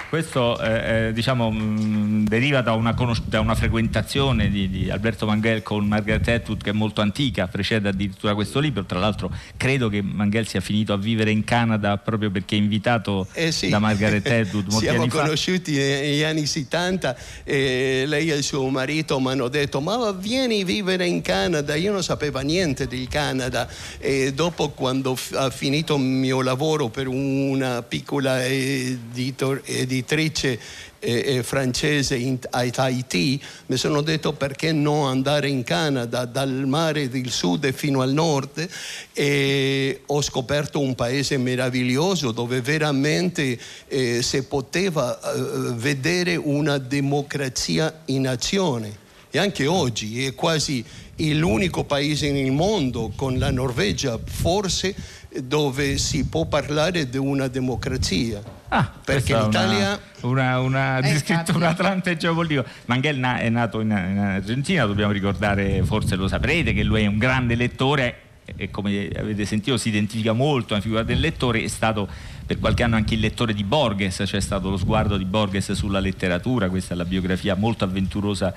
Questo eh, eh, diciamo, mh, deriva da una, da una frequentazione di, di Alberto Manghel con Margaret Atwood che è molto antica, precede addirittura questo libro. Tra l'altro credo che Manghel sia finito a vivere in Canada proprio perché è invitato Eh sì. da Margaret Atwood molti Siamo conosciuti negli anni 70 e lei e il suo marito mi hanno detto ma vieni a vivere in Canada, io non sapevo niente del Canada e dopo quando ha finito il mio lavoro per una piccola editor- editrice eh, eh, francese in, a Tahiti, mi sono detto perché non andare in Canada dal mare del sud fino al nord e ho scoperto un paese meraviglioso dove veramente eh, si poteva eh, vedere una democrazia in azione. E anche oggi è quasi l'unico paese nel mondo, con la Norvegia forse, dove si può parlare di una democrazia. perché Questa è l'Italia... una, una, una Eh, descrittura atlante geopolitico. Manghel na- è nato in, in Argentina, dobbiamo ricordare, forse lo saprete, che lui è un grande lettore e come avete sentito si identifica molto alla figura del lettore, è stato per qualche anno anche il lettore di Borges, c'è stato lo sguardo di Borges sulla letteratura, questa è la biografia molto avventurosa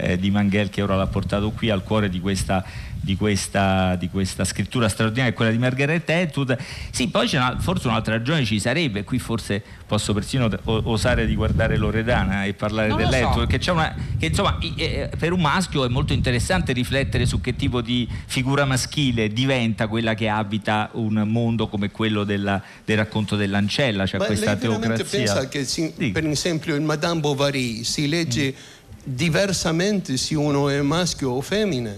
eh, di Manghel che ora l'ha portato qui al cuore di questa di questa, di questa, scrittura straordinaria, quella di Margaret Atwood. Sì, poi c'è una, forse un'altra ragione ci sarebbe, qui forse posso persino osare di guardare Loredana e parlare dell'Atwood, so. che, c'è una, che insomma eh, per un maschio è molto interessante riflettere su che tipo di figura maschile diventa quella che abita un mondo come quello della, del racconto dell'ancella, cioè Ma questa lei teocrazia. pensa che si, per esempio il Madame Bovary si legge mm. Diversamente se uno è maschio o femmina?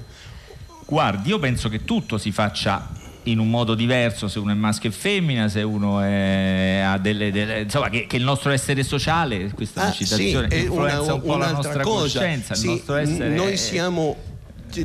Guardi, io penso che tutto si faccia in un modo diverso se uno è maschio e femmina, se uno è, ha delle, delle insomma che, che, il nostro essere sociale, questa ah, citazione, sì, influenza una, un po' la nostra cosa. coscienza, sì, il nostro essere. Noi siamo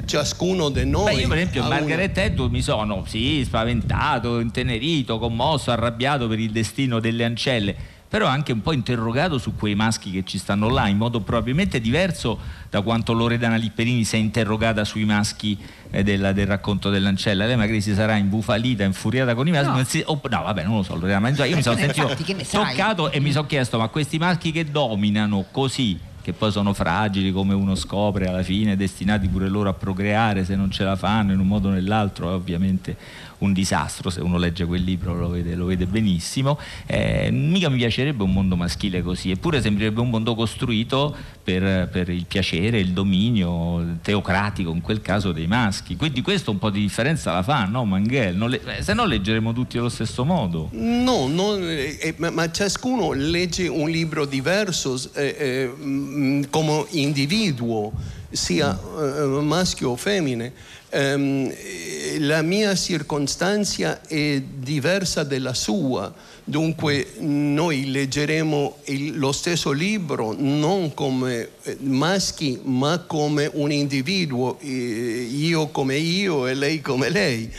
ciascuno di noi. Beh, io per esempio Margaret. Atwood mi sono sì, spaventato, intenerito, commosso, arrabbiato per il destino delle ancelle però anche un po' interrogato su quei maschi che ci stanno là, in modo probabilmente diverso da quanto Loredana Lipperini si è interrogata sui maschi eh, della, del racconto dell'ancella. Lei magari si sarà imbufalita, infuriata con i maschi. No, si, oh, no vabbè, non lo so, Loredana, ma io mi sono sentito toccato e mi sono chiesto, ma questi maschi che dominano così che poi sono fragili come uno scopre alla fine, destinati pure loro a procreare se non ce la fanno in un modo o nell'altro, è ovviamente un disastro, se uno legge quel libro lo vede, lo vede benissimo, eh, mica mi piacerebbe un mondo maschile così, eppure sembrerebbe un mondo costruito per, per, il piacere, il dominio teocratico in quel caso dei maschi, quindi questo un po' di differenza la fa, no Manghel? Le, eh, se no leggeremo tutti allo stesso modo. No, non, eh, ma, ma, ciascuno legge un libro diverso eh, eh mm, come individuo, sia mm. maschio o femmine. Um, la mia circostanza è diversa dalla sua, dunque noi leggeremo lo stesso libro non come eh, maschi ma come un individuo, io come io e lei come lei.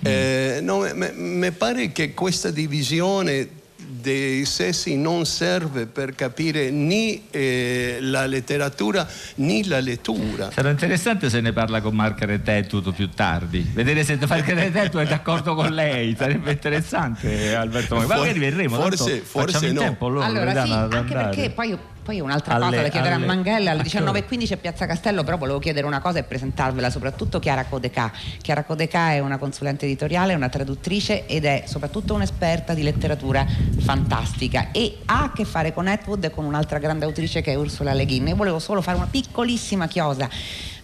Mm. Eh, no, mi pare che questa divisione dei sessi non serve per capire né eh, la letteratura né la lettura. Sarà interessante se ne parla con Margaret Atwood più tardi, vedere se Margaret Atwood è d'accordo con lei, sarebbe interessante Alberto Magari verremo, forse, forse no. Tempo, allora, allora sì, anche perché poi poi un'altra alle, cosa da chiedere alle, a Manghella alle 19.15 a Piazza Castello, però volevo chiedere una cosa e presentarvela soprattutto Chiara Codeca. Chiara Codeca è una consulente editoriale, una traduttrice ed è soprattutto un'esperta di letteratura fantastica e ha a che fare con Atwood e con un'altra grande autrice che è Ursula Le Guin. Io volevo solo fare una piccolissima chiosa.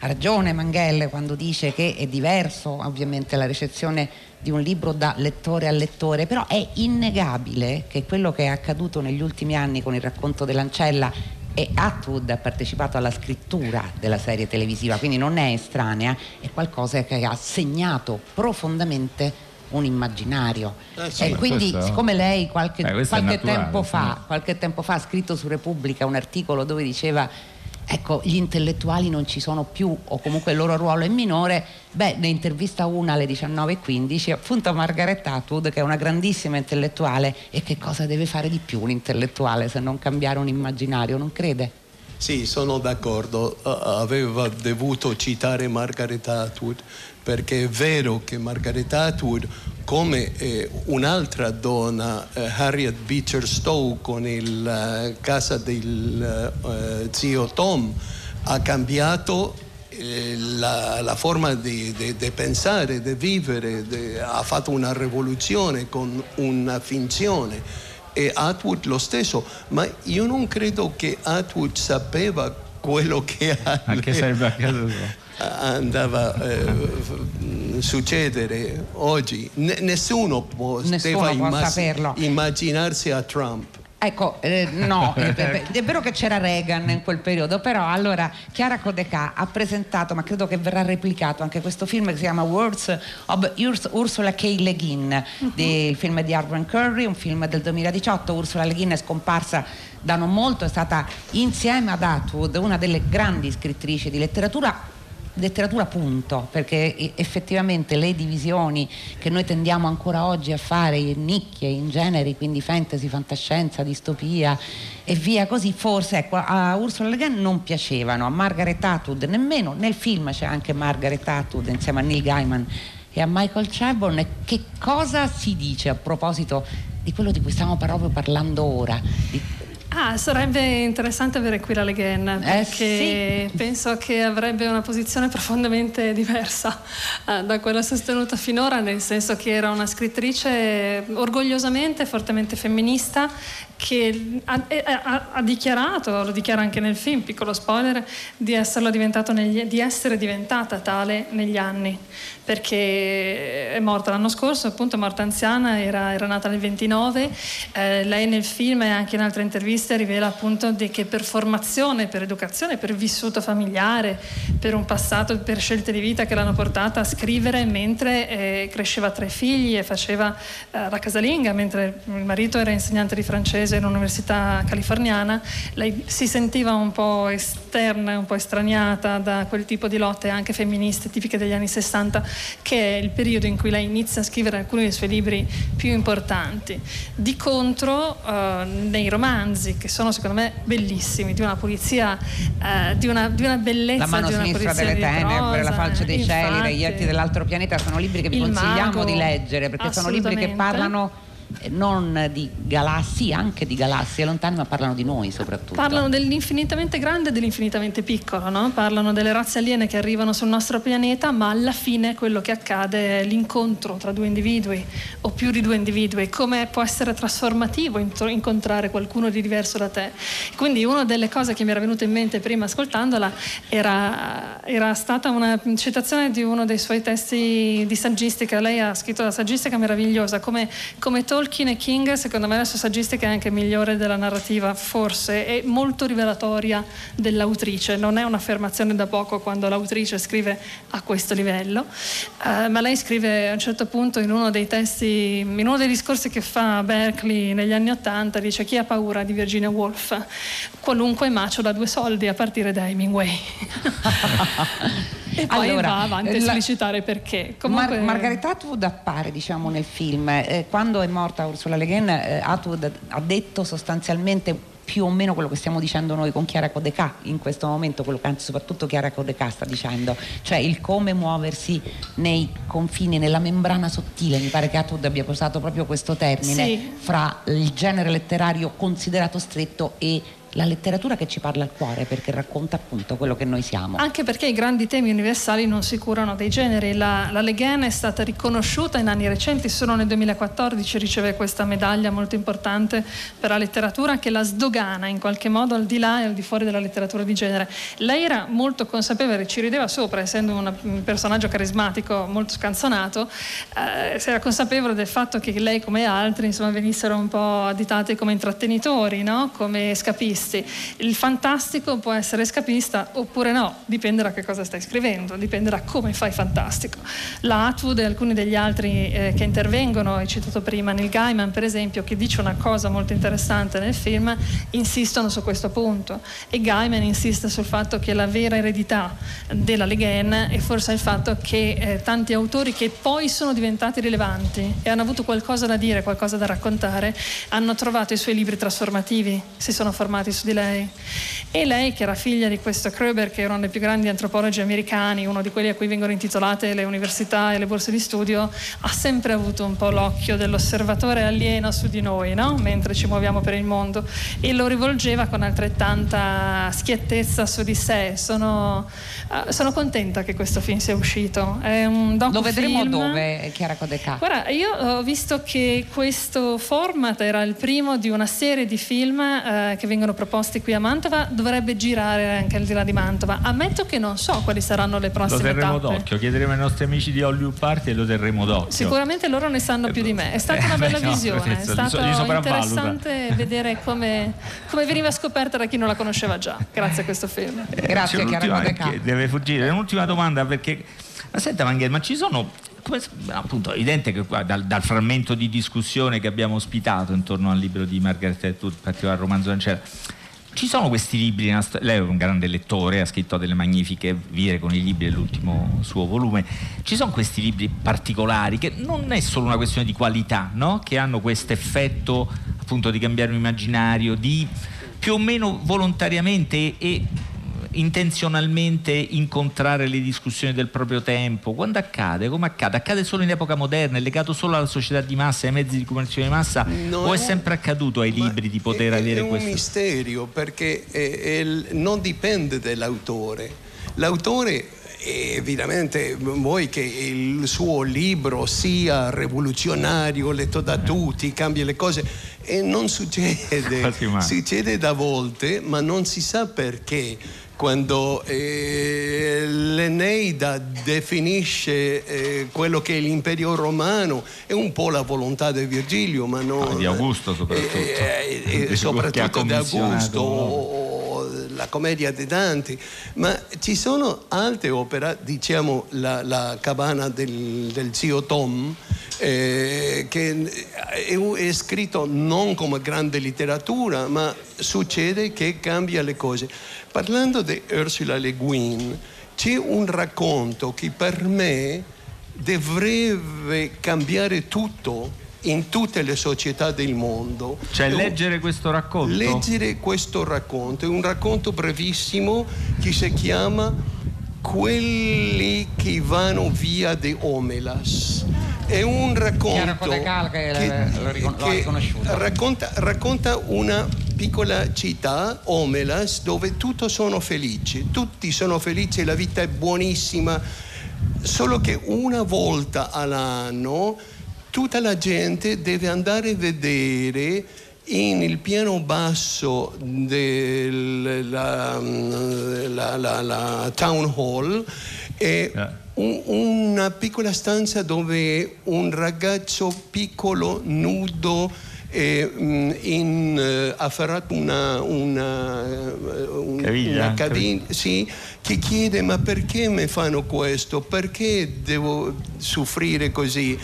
Ha ragione Manghelle quando dice che è diverso ovviamente la ricezione di un libro da lettore a lettore, però è innegabile che quello che è accaduto negli ultimi anni con il racconto dell'ancella e Atwood ha partecipato alla scrittura della serie televisiva, quindi non è estranea, è qualcosa che ha segnato profondamente un immaginario. Eh sì, e quindi, questo... siccome lei qualche, eh, qualche, tempo fa, qualche tempo fa ha scritto su Repubblica un articolo dove diceva ecco, gli intellettuali non ci sono più o comunque il loro ruolo è minore, beh, ne intervista una alle 19.15 appunto Margaret Atwood che è una grandissima intellettuale. E che cosa deve fare di più un intellettuale se non cambiare un immaginario, non crede? Sì, sono d'accordo, aveva dovuto citare Margaret Atwood perché è vero che Margaret Atwood come eh, un'altra donna, eh, Harriet Beecher Stowe con il eh, casa del eh, zio Tom, ha cambiato eh, la, la, forma di, di, di pensare, di vivere, di, ha fatto una rivoluzione con una finzione. E Atwood lo stesso, ma io non credo che Atwood sapeva quello che ha anche sarebbe accaduto andava a eh, succedere oggi. N- nessuno può, nessuno può immaginarsi a Trump. Ecco, eh, no, è, è, vero che c'era Reagan in quel periodo, però allora Chiara Codeca ha presentato, ma credo che verrà replicato anche questo film che si chiama Words of Urs- Ursula K. Le Guin, uh-huh. il film di Arwen Curry, un film del 2018. Ursula Le Guin è scomparsa da non molto, è stata insieme ad Atwood una delle grandi scrittrici di letteratura letteratura punto, perché effettivamente le divisioni che noi tendiamo ancora oggi a fare in nicchie, in generi, quindi fantasy, fantascienza, distopia e via così, forse ecco, a Ursula Le Guin non piacevano, a Margaret Atwood nemmeno, nel film c'è anche Margaret Atwood insieme a Neil Gaiman e a Michael Chabon. Che cosa si dice a proposito di quello di cui stiamo proprio parlando ora, di Ah, sarebbe interessante avere qui la Leghen, Eh, perché penso che avrebbe una posizione profondamente diversa eh, da quella sostenuta finora, nel senso che era una scrittrice orgogliosamente, fortemente femminista, che ha, eh, ha- ha dichiarato, lo dichiara anche nel film, piccolo spoiler, di, esserlo diventato negli- di essere diventata tale negli anni, perché è morta l'anno scorso, appunto è morta anziana, era, era nata nel 29, eh, lei nel film e anche in altre interviste rivela appunto di che per formazione, per educazione, per vissuto familiare, per un passato, per scelte di vita che l'hanno portata a scrivere mentre eh, cresceva tre figli e faceva eh, la casalinga, mentre il marito era insegnante di francese in un'università californiana, lei si sentiva un po' esterna, un po' estraniata da quel tipo di lotte anche femministe tipiche degli anni 60, che è il periodo in cui lei inizia a scrivere alcuni dei suoi libri più importanti. Di contro, eh, nei romanzi, che sono secondo me bellissimi, di una pulizia, eh, di, una, di una bellezza, La mano di una sinistra delle tenebre, La falce dei cieli, infatti. Reietti dell'altro pianeta sono libri che vi consigliamo mago, di leggere perché sono libri che parlano non di galassie, anche di galassie lontane, ma parlano di noi soprattutto. Parlano dell'infinitamente grande e dell'infinitamente piccolo, no? parlano delle razze aliene che arrivano sul nostro pianeta, ma alla fine quello che accade è l'incontro tra due individui o più di due individui, come può essere trasformativo incontrare qualcuno di diverso da te. Quindi una delle cose che mi era venuta in mente prima ascoltandola era, era stata una citazione di uno dei suoi testi di saggistica, lei ha scritto la saggistica meravigliosa, come, come Tolkien e King, secondo me la sua saggistica è anche migliore della narrativa, forse, è molto rivelatoria dell'autrice, non è un'affermazione da poco quando l'autrice scrive a questo livello, eh, ma lei scrive a un certo punto in uno dei testi, in uno dei discorsi che fa a Berkeley negli anni Ottanta, dice chi ha paura di Virginia Woolf? Qualunque macio da due soldi a partire da Hemingway. e poi Allora, va avanti a esplicitare perché. Comunque, Mar- Margaret Atwood appare diciamo, nel film. Eh, quando è morta Ursula Le Guin, eh, Atwood ha detto sostanzialmente più o meno quello che stiamo dicendo noi con Chiara Codecà in questo momento, quello che anzi soprattutto Chiara Codecà sta dicendo, cioè il come muoversi nei confini, nella membrana sottile, mi pare che Atwood abbia posato proprio questo termine, Sì. fra il genere letterario considerato stretto e la letteratura che ci parla al cuore perché racconta appunto quello che noi siamo. Anche perché i grandi temi universali non si curano dei generi. La, la Le Guin è stata riconosciuta in anni recenti, solo nel 2014 riceve questa medaglia molto importante per la letteratura che la sdogana in qualche modo al di là e al di fuori della letteratura di genere. Lei era molto consapevole, ci rideva sopra, essendo una- un personaggio carismatico molto scanzonato, eh, era consapevole del fatto che lei come altri insomma, venissero un po' additati come intrattenitori, no? come scapisti. Il fantastico può essere scapista oppure no, dipende da che cosa stai scrivendo, dipende da come fai fantastico. La Atwood e alcuni degli altri eh, che intervengono, hai citato prima Neil Gaiman per esempio, che dice una cosa molto interessante nel film, insistono su questo punto e Gaiman insiste sul fatto che la vera eredità della Le è forse il fatto che eh, tanti autori che poi sono diventati rilevanti e hanno avuto qualcosa da dire, qualcosa da raccontare, hanno trovato i suoi libri trasformativi, si sono formati su di lei. E lei, che era figlia di questo Kroeber, che era uno dei più grandi antropologi americani, uno di quelli a cui vengono intitolate le università e le borse di studio, ha sempre avuto un po' l'occhio dell'osservatore alieno su di noi, no? mentre ci muoviamo per il mondo, e lo rivolgeva con altrettanta schiettezza su di sé. Sono, eh, sono contenta che questo film sia uscito. È un Lo vedremo dove, Chiara Codecà? Guarda, io ho visto che questo format era il primo di una serie di film eh, che vengono proposti qui a Mantova, dovrebbe girare anche al di là di Mantova. Ammetto che non so quali saranno le Lo prossime terremo tappe. d'occhio, chiederemo ai nostri amici di Hollywood Party e lo terremo d'occhio. Sicuramente loro ne sanno più di me. È stata una Eh, bella beh, no, visione, è stato interessante vedere come, come veniva scoperta da chi non la conosceva già, grazie a questo film. Grazie C'è Chiara deve fuggire. Un'ultima domanda perché ma senta Mangel, ma ci sono appunto evidente che dal, dal frammento di discussione che abbiamo ospitato intorno al libro di Margaret Atwood, in particolare il romanzo Ancella, ci sono questi libri, lei è un grande lettore, ha scritto delle magnifiche vire con i libri dell'ultimo suo volume, ci sono questi libri particolari che non è solo una questione di qualità, no? che hanno questo effetto appunto di cambiare un immaginario, di più o meno volontariamente e, e intenzionalmente incontrare le discussioni del proprio tempo? Quando accade? Come accade? Accade solo in epoca moderna? È legato solo alla società di massa, ai mezzi di comunicazione di massa? No, o è sempre accaduto ai libri di poter è, avere è un questo? misterio perché è- è non dipende dall'autore. L'autore evidentemente vuoi che il suo libro sia rivoluzionario, letto da tutti, cambia le cose e non succede. Succede da volte, ma non si sa perché. Quando eh, l'Eneida definisce eh, quello che è l'imperio romano, è un po' la volontà di Virgilio, ma non... Ah, di Augusto soprattutto. Eh, eh, ha soprattutto di Augusto la commedia di Dante, ma ci sono altre opere, diciamo la, la cabana del, del zio Tom, eh, che è, è scritto non come grande letteratura, ma succede che cambia le cose. Parlando di Ursula Le Guin, c'è un racconto che per me dovrebbe cambiare tutto in tutte le società del mondo. Cioè leggere questo racconto? Leggere questo racconto, è un racconto brevissimo che si chiama Quelli che vanno via di Omelas. È un racconto Codecal che ricon- l'ho che riconosciuto. racconta, racconta una piccola città, Omelas, dove tutti sono felici, tutti sono felici, la vita è buonissima, solo che una volta all'anno tutta la gente deve andare a vedere in il piano basso della la, la- la town hall e un- una piccola stanza dove un ragazzo piccolo, nudo, eh, mm, in, eh, ha afferrato una, una, eh, un- Caviglia? una caviglia, sì, che chiede ma perché mi fanno questo? Perché devo soffrire così?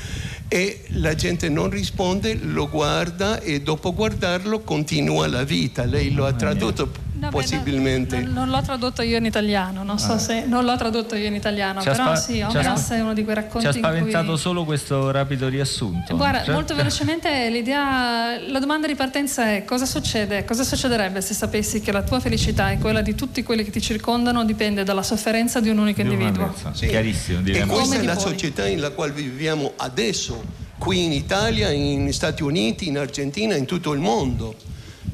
E la gente non risponde, lo guarda e dopo guardarlo continua la vita. Lei lo ha tradotto No, beh, possibilmente. Non, non l'ho tradotto io in italiano, non so Ah. se non l'ho tradotto io in italiano, ha però spa- sì, ci ha Omelas spa- è uno di quei racconti Ci ha in cui spaventato solo questo rapido riassunto. Guarda, Cioè- molto velocemente l'idea, la domanda di partenza è cosa succede? Cosa succederebbe se sapessi che la tua felicità e quella di tutti quelli che ti circondano dipende dalla sofferenza di un unico Di individuo? persona. Chiarissimo, E direi. questa è la società in la quale viviamo adesso, qui in Italia, in Stati Uniti, in Argentina, in tutto il mondo.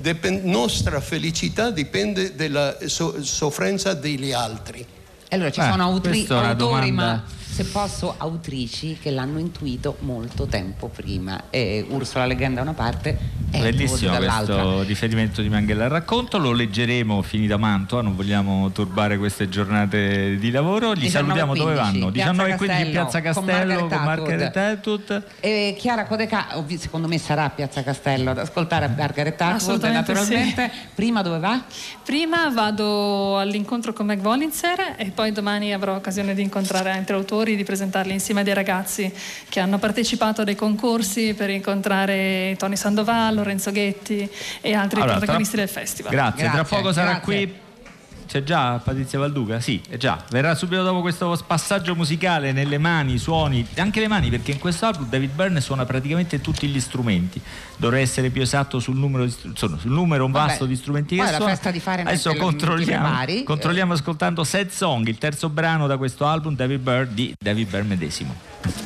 Depen- nostra felicità dipende dalla so- soffrenza degli altri. Allora ci Eh, sono autri- autori, domanda- ma se posso, autrici che l'hanno intuito molto tempo prima. E Ursula Legenda da una parte e Bellissimo dall'altra. questo riferimento di Manghella al racconto, lo leggeremo finita Mantua, non vogliamo turbare queste giornate di lavoro. Li 19:15, salutiamo dove vanno? Piazza 19.15 Piazza Castello, con Margaret Atwood. E Chiara Codeca, secondo me sarà a Piazza Castello ad ascoltare Margaret Atwood Assolutamente naturalmente. Prima dove va? Prima vado all'incontro con Meg Wolitzer e poi domani avrò occasione di incontrare altri autori, di presentarli insieme a dei ragazzi che hanno partecipato a dei concorsi per incontrare Tony Sandoval, Lorenzo Ghetti e altri Allora, tra- protagonisti del festival. Grazie, tra Grazie, poco sarà grazie. qui. C'è già Patrizia Valduca? Sì, è già. Verrà subito dopo questo passaggio musicale nelle mani, suoni, anche le mani, perché in questo album David Byrne suona praticamente tutti gli strumenti. Dovrei essere più esatto sul numero, di insomma, sul numero un Vabbè, vasto di strumenti che la suona. festa di Fahrenheit Adesso controlliamo, eh. controlliamo ascoltando Sad Song, il terzo brano da questo album David Byrne di David Byrne medesimo.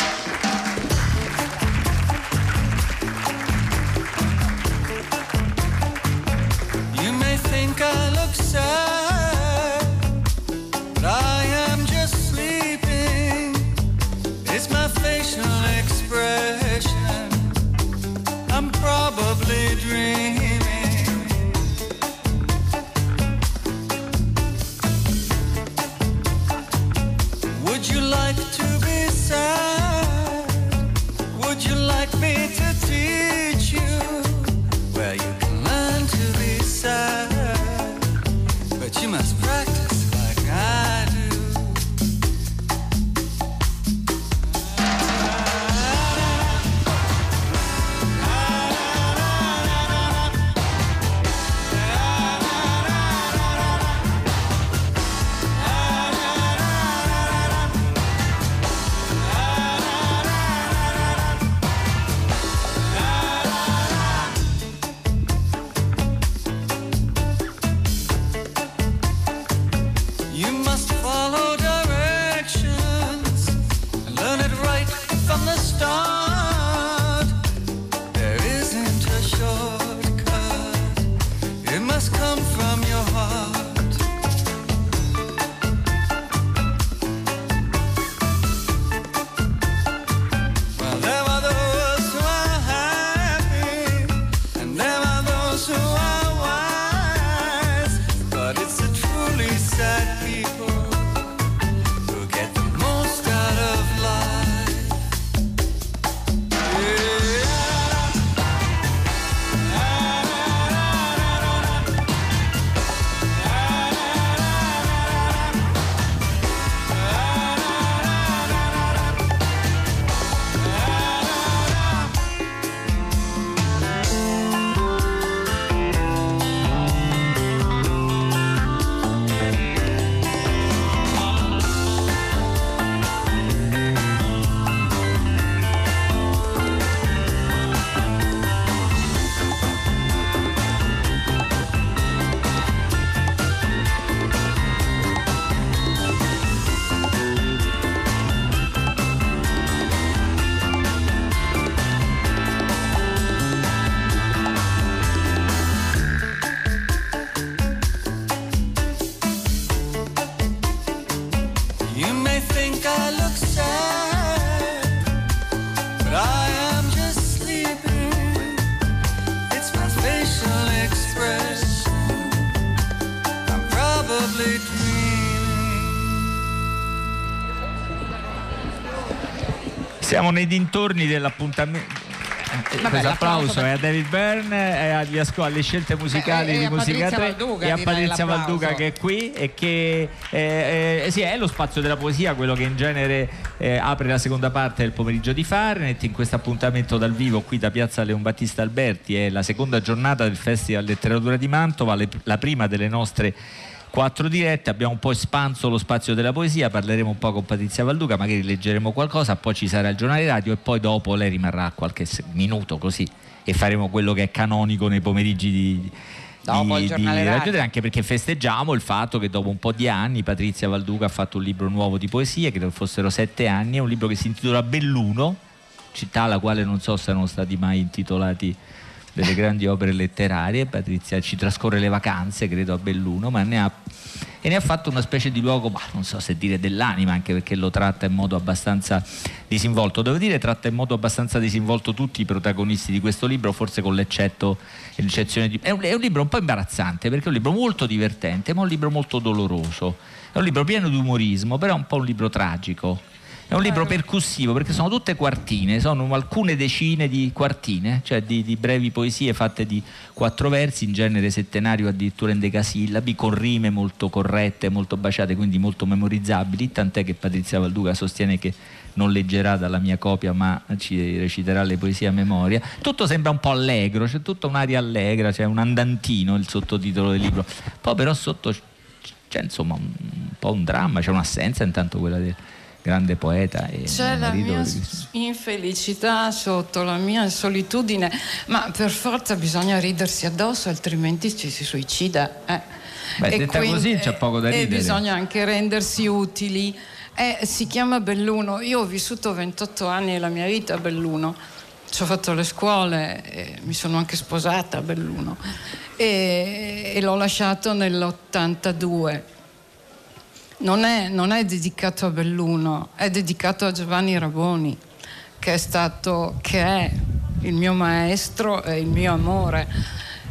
Dintorni dell'appuntamento. Vabbè, applauso l'applauso è a David Byrne, è agli asco- alle scelte musicali Beh, e di Musica Patrizia 3 Valduca e a Patrizia. Valduca che è qui e che eh, eh, sì, è lo spazio della poesia, quello che in genere eh, apre la seconda parte del pomeriggio di Fahrenheit. In questo appuntamento dal vivo qui da Piazza Leon Battista Alberti è la seconda giornata del Festival Letteratura di Mantova, le- la prima delle nostre quattro dirette, abbiamo un po' espanso lo spazio della poesia, parleremo un po' con Patrizia Valduca, magari leggeremo qualcosa, poi ci sarà il giornale radio e poi dopo lei rimarrà qualche minuto così e faremo quello che è canonico nei pomeriggi di, Dopo di- il giornale di radio. Radio 3, anche perché festeggiamo il fatto che dopo un po' di anni Patrizia Valduca ha fatto un libro nuovo di poesie, credo fossero sette anni, è un libro che si intitola Belluno, città alla quale non so se erano stati mai intitolati delle grandi opere letterarie. Patrizia ci trascorre le vacanze, credo, a Belluno, ma ne ha, e ne ha fatto una specie di luogo, bah, non so se dire dell'anima, anche perché lo tratta in modo abbastanza disinvolto. Devo dire, tratta in modo abbastanza disinvolto tutti i protagonisti di questo libro, forse con l'eccetto, l'eccezione di... È un, è un libro un po' imbarazzante, perché è un libro molto divertente, ma è un libro molto doloroso. È un libro pieno di umorismo, però è un po' un libro tragico. È un libro percussivo perché sono tutte quartine, sono alcune decine di quartine, cioè di, di brevi poesie fatte di quattro versi, in genere settenario addirittura in decasillabi, con rime molto corrette, molto baciate, quindi molto memorizzabili, tant'è che Patrizia Valduca sostiene che non leggerà dalla mia copia ma ci reciterà le poesie a memoria. Tutto sembra un po' allegro, c'è tutta un'aria allegra, c'è un andantino il sottotitolo del libro, poi però sotto c'è insomma un, un po' un dramma, c'è un'assenza intanto quella del grande poeta e C'è la mia infelicità sotto la mia solitudine, ma per forza bisogna ridersi addosso, altrimenti ci si suicida. eh. Beh, detta così c'è poco da E ridere. bisogna anche rendersi utili. Eh, si chiama Belluno. Io ho vissuto 28 anni della mia vita a Belluno. Ci ho fatto le scuole, e mi sono anche sposata a Belluno e, e l'ho lasciato nell'82. Non è, non è dedicato a Belluno, è dedicato a Giovanni Raboni, che è stato, che è il mio maestro e il mio amore.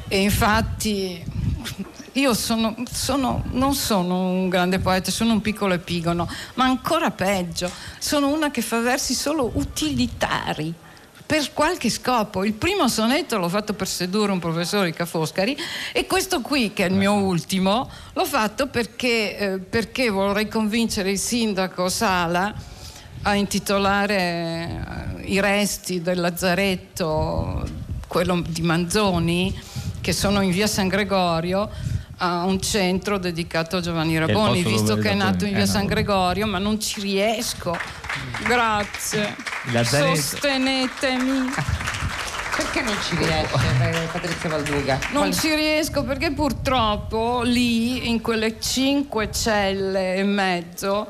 E infatti io sono, sono- non sono un grande poeta, sono un piccolo epigono, ma ancora peggio, sono una che fa versi solo utilitari per qualche scopo. Il primo sonetto l'ho fatto per sedurre un professore di Ca' Foscari e questo qui, che è il mio ultimo, l'ho fatto perché, eh, perché vorrei convincere il sindaco Sala a intitolare eh, i resti del lazzaretto, quello di Manzoni, che sono in via San Gregorio, a un centro dedicato a Giovanni Raboni, visto che è nato in via eh, San. Gregorio, ma non ci riesco. Grazie. Sostenetemi. Perché non ci riesce eh, Patrizia Valduca? Non ci riesco perché purtroppo lì, in quelle cinque celle e mezzo,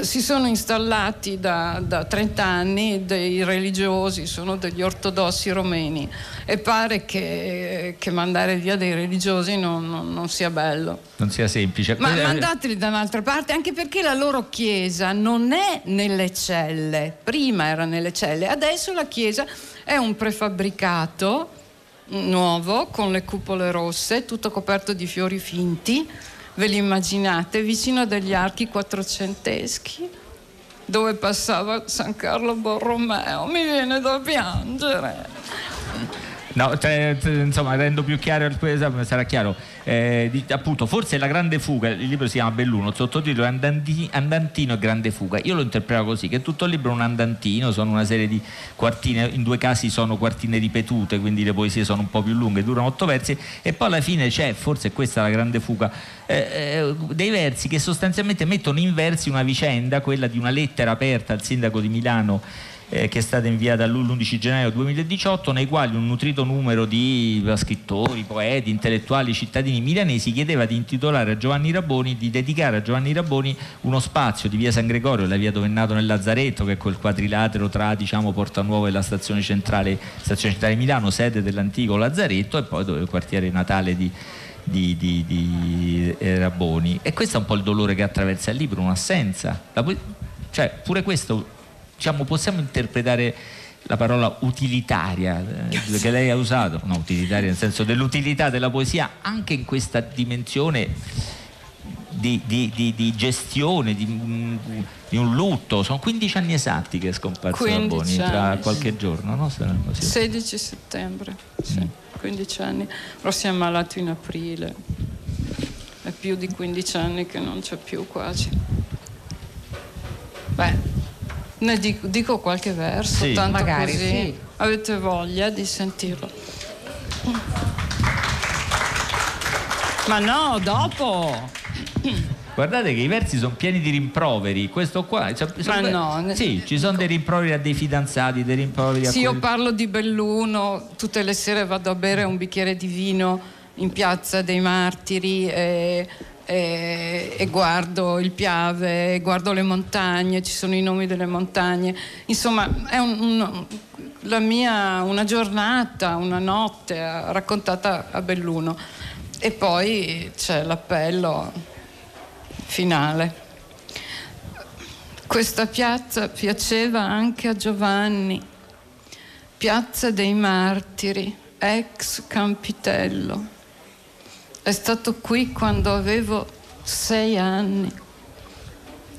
si sono installati da, da 30 anni dei religiosi, sono degli ortodossi romeni e pare che, che mandare via dei religiosi non- non- non sia bello. non sia semplice. Ma Eh, mandateli da un'altra parte, anche perché la loro chiesa non è nelle celle, prima era nelle celle, adesso la chiesa è un prefabbricato nuovo con le cupole rosse, tutto coperto di fiori finti, ve li immaginate, vicino a degli archi quattrocenteschi dove passava San Carlo Borromeo, mi viene da piangere. No, cioè, t- insomma, rendo più chiaro il questo, sarà chiaro. Eh, di- appunto, forse la grande fuga, il libro si chiama Belluno, il sottotitolo è Andanti- Andantino e Grande Fuga. Io lo interpreto così, che tutto il libro è un andantino, sono una serie di quartine, in due casi sono quartine ripetute, quindi le poesie sono un po' più lunghe, durano otto versi, e poi alla fine c'è, forse questa è la grande fuga, eh, eh, dei versi che sostanzialmente mettono in versi una vicenda, quella di una lettera aperta al sindaco di Milano eh, che è stata inviata l'11 gennaio 2018, nei quali un nutrito numero di eh, scrittori, poeti, intellettuali, cittadini milanesi chiedeva di intitolare a Giovanni Raboni, di dedicare a Giovanni Raboni uno spazio di via San Gregorio, la via dove è nato nel Lazzaretto, che è quel quadrilatero tra diciamo, Porta Nuova e la stazione centrale, stazione centrale Milano, sede dell'antico Lazzaretto, e poi dove è il quartiere natale di di, di- di, eh, Raboni. E questo è un po' il dolore che attraversa il libro, un'assenza. La cioè pure questo diciamo, possiamo interpretare la parola utilitaria eh, che lei ha usato no utilitaria nel senso dell'utilità della poesia anche in questa dimensione di, di, di, di gestione di, mm, un lutto. Sono 15 anni esatti che è scomparso la Boni, tra qualche giorno, no? 16 settembre, sì, mm. 15 anni. Però si è ammalato in aprile. È più di 15 anni che non c'è più quasi. Beh, ne dico, dico qualche verso, sì, tanto magari, così sì. avete voglia di sentirlo. Ma no, dopo. Guardate che i versi sono pieni di rimproveri, questo qua. Cioè, Ma no, sì, ci sono dei rimproveri a dei fidanzati, dei rimproveri a Sì, quelli... io parlo di Belluno, tutte le sere vado a bere un bicchiere di vino in piazza dei martiri e, e, e guardo il Piave, guardo le montagne, ci sono i nomi delle montagne. Insomma, è un, un, la mia una giornata, una notte raccontata a Belluno. E poi c'è l'appello finale. Questa piazza piaceva anche a Giovanni, piazza dei martiri, ex Campitello. È stato qui quando avevo sei anni.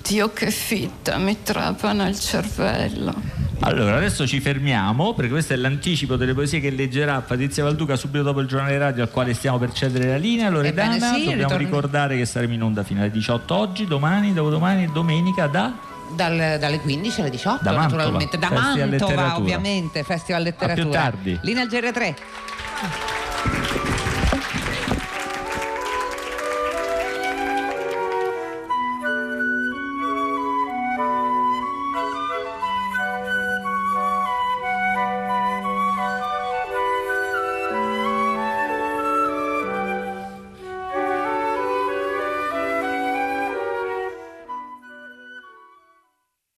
Dio che fitta mi trapana il cervello. Allora, adesso ci fermiamo perché questo è l'anticipo delle poesie che leggerà Patrizia Valduca subito dopo il giornale radio al quale stiamo per cedere la linea. Loredana, Ebbene sì, dobbiamo ritorno- ricordare che saremo in onda fino alle 18 oggi, domani, dopodomani e domenica da... Dal- dalle 15 alle 18 Da Mantova, naturalmente da Festival Mantova Letteratura. ovviamente Festival Letteratura tardi. linea al GR3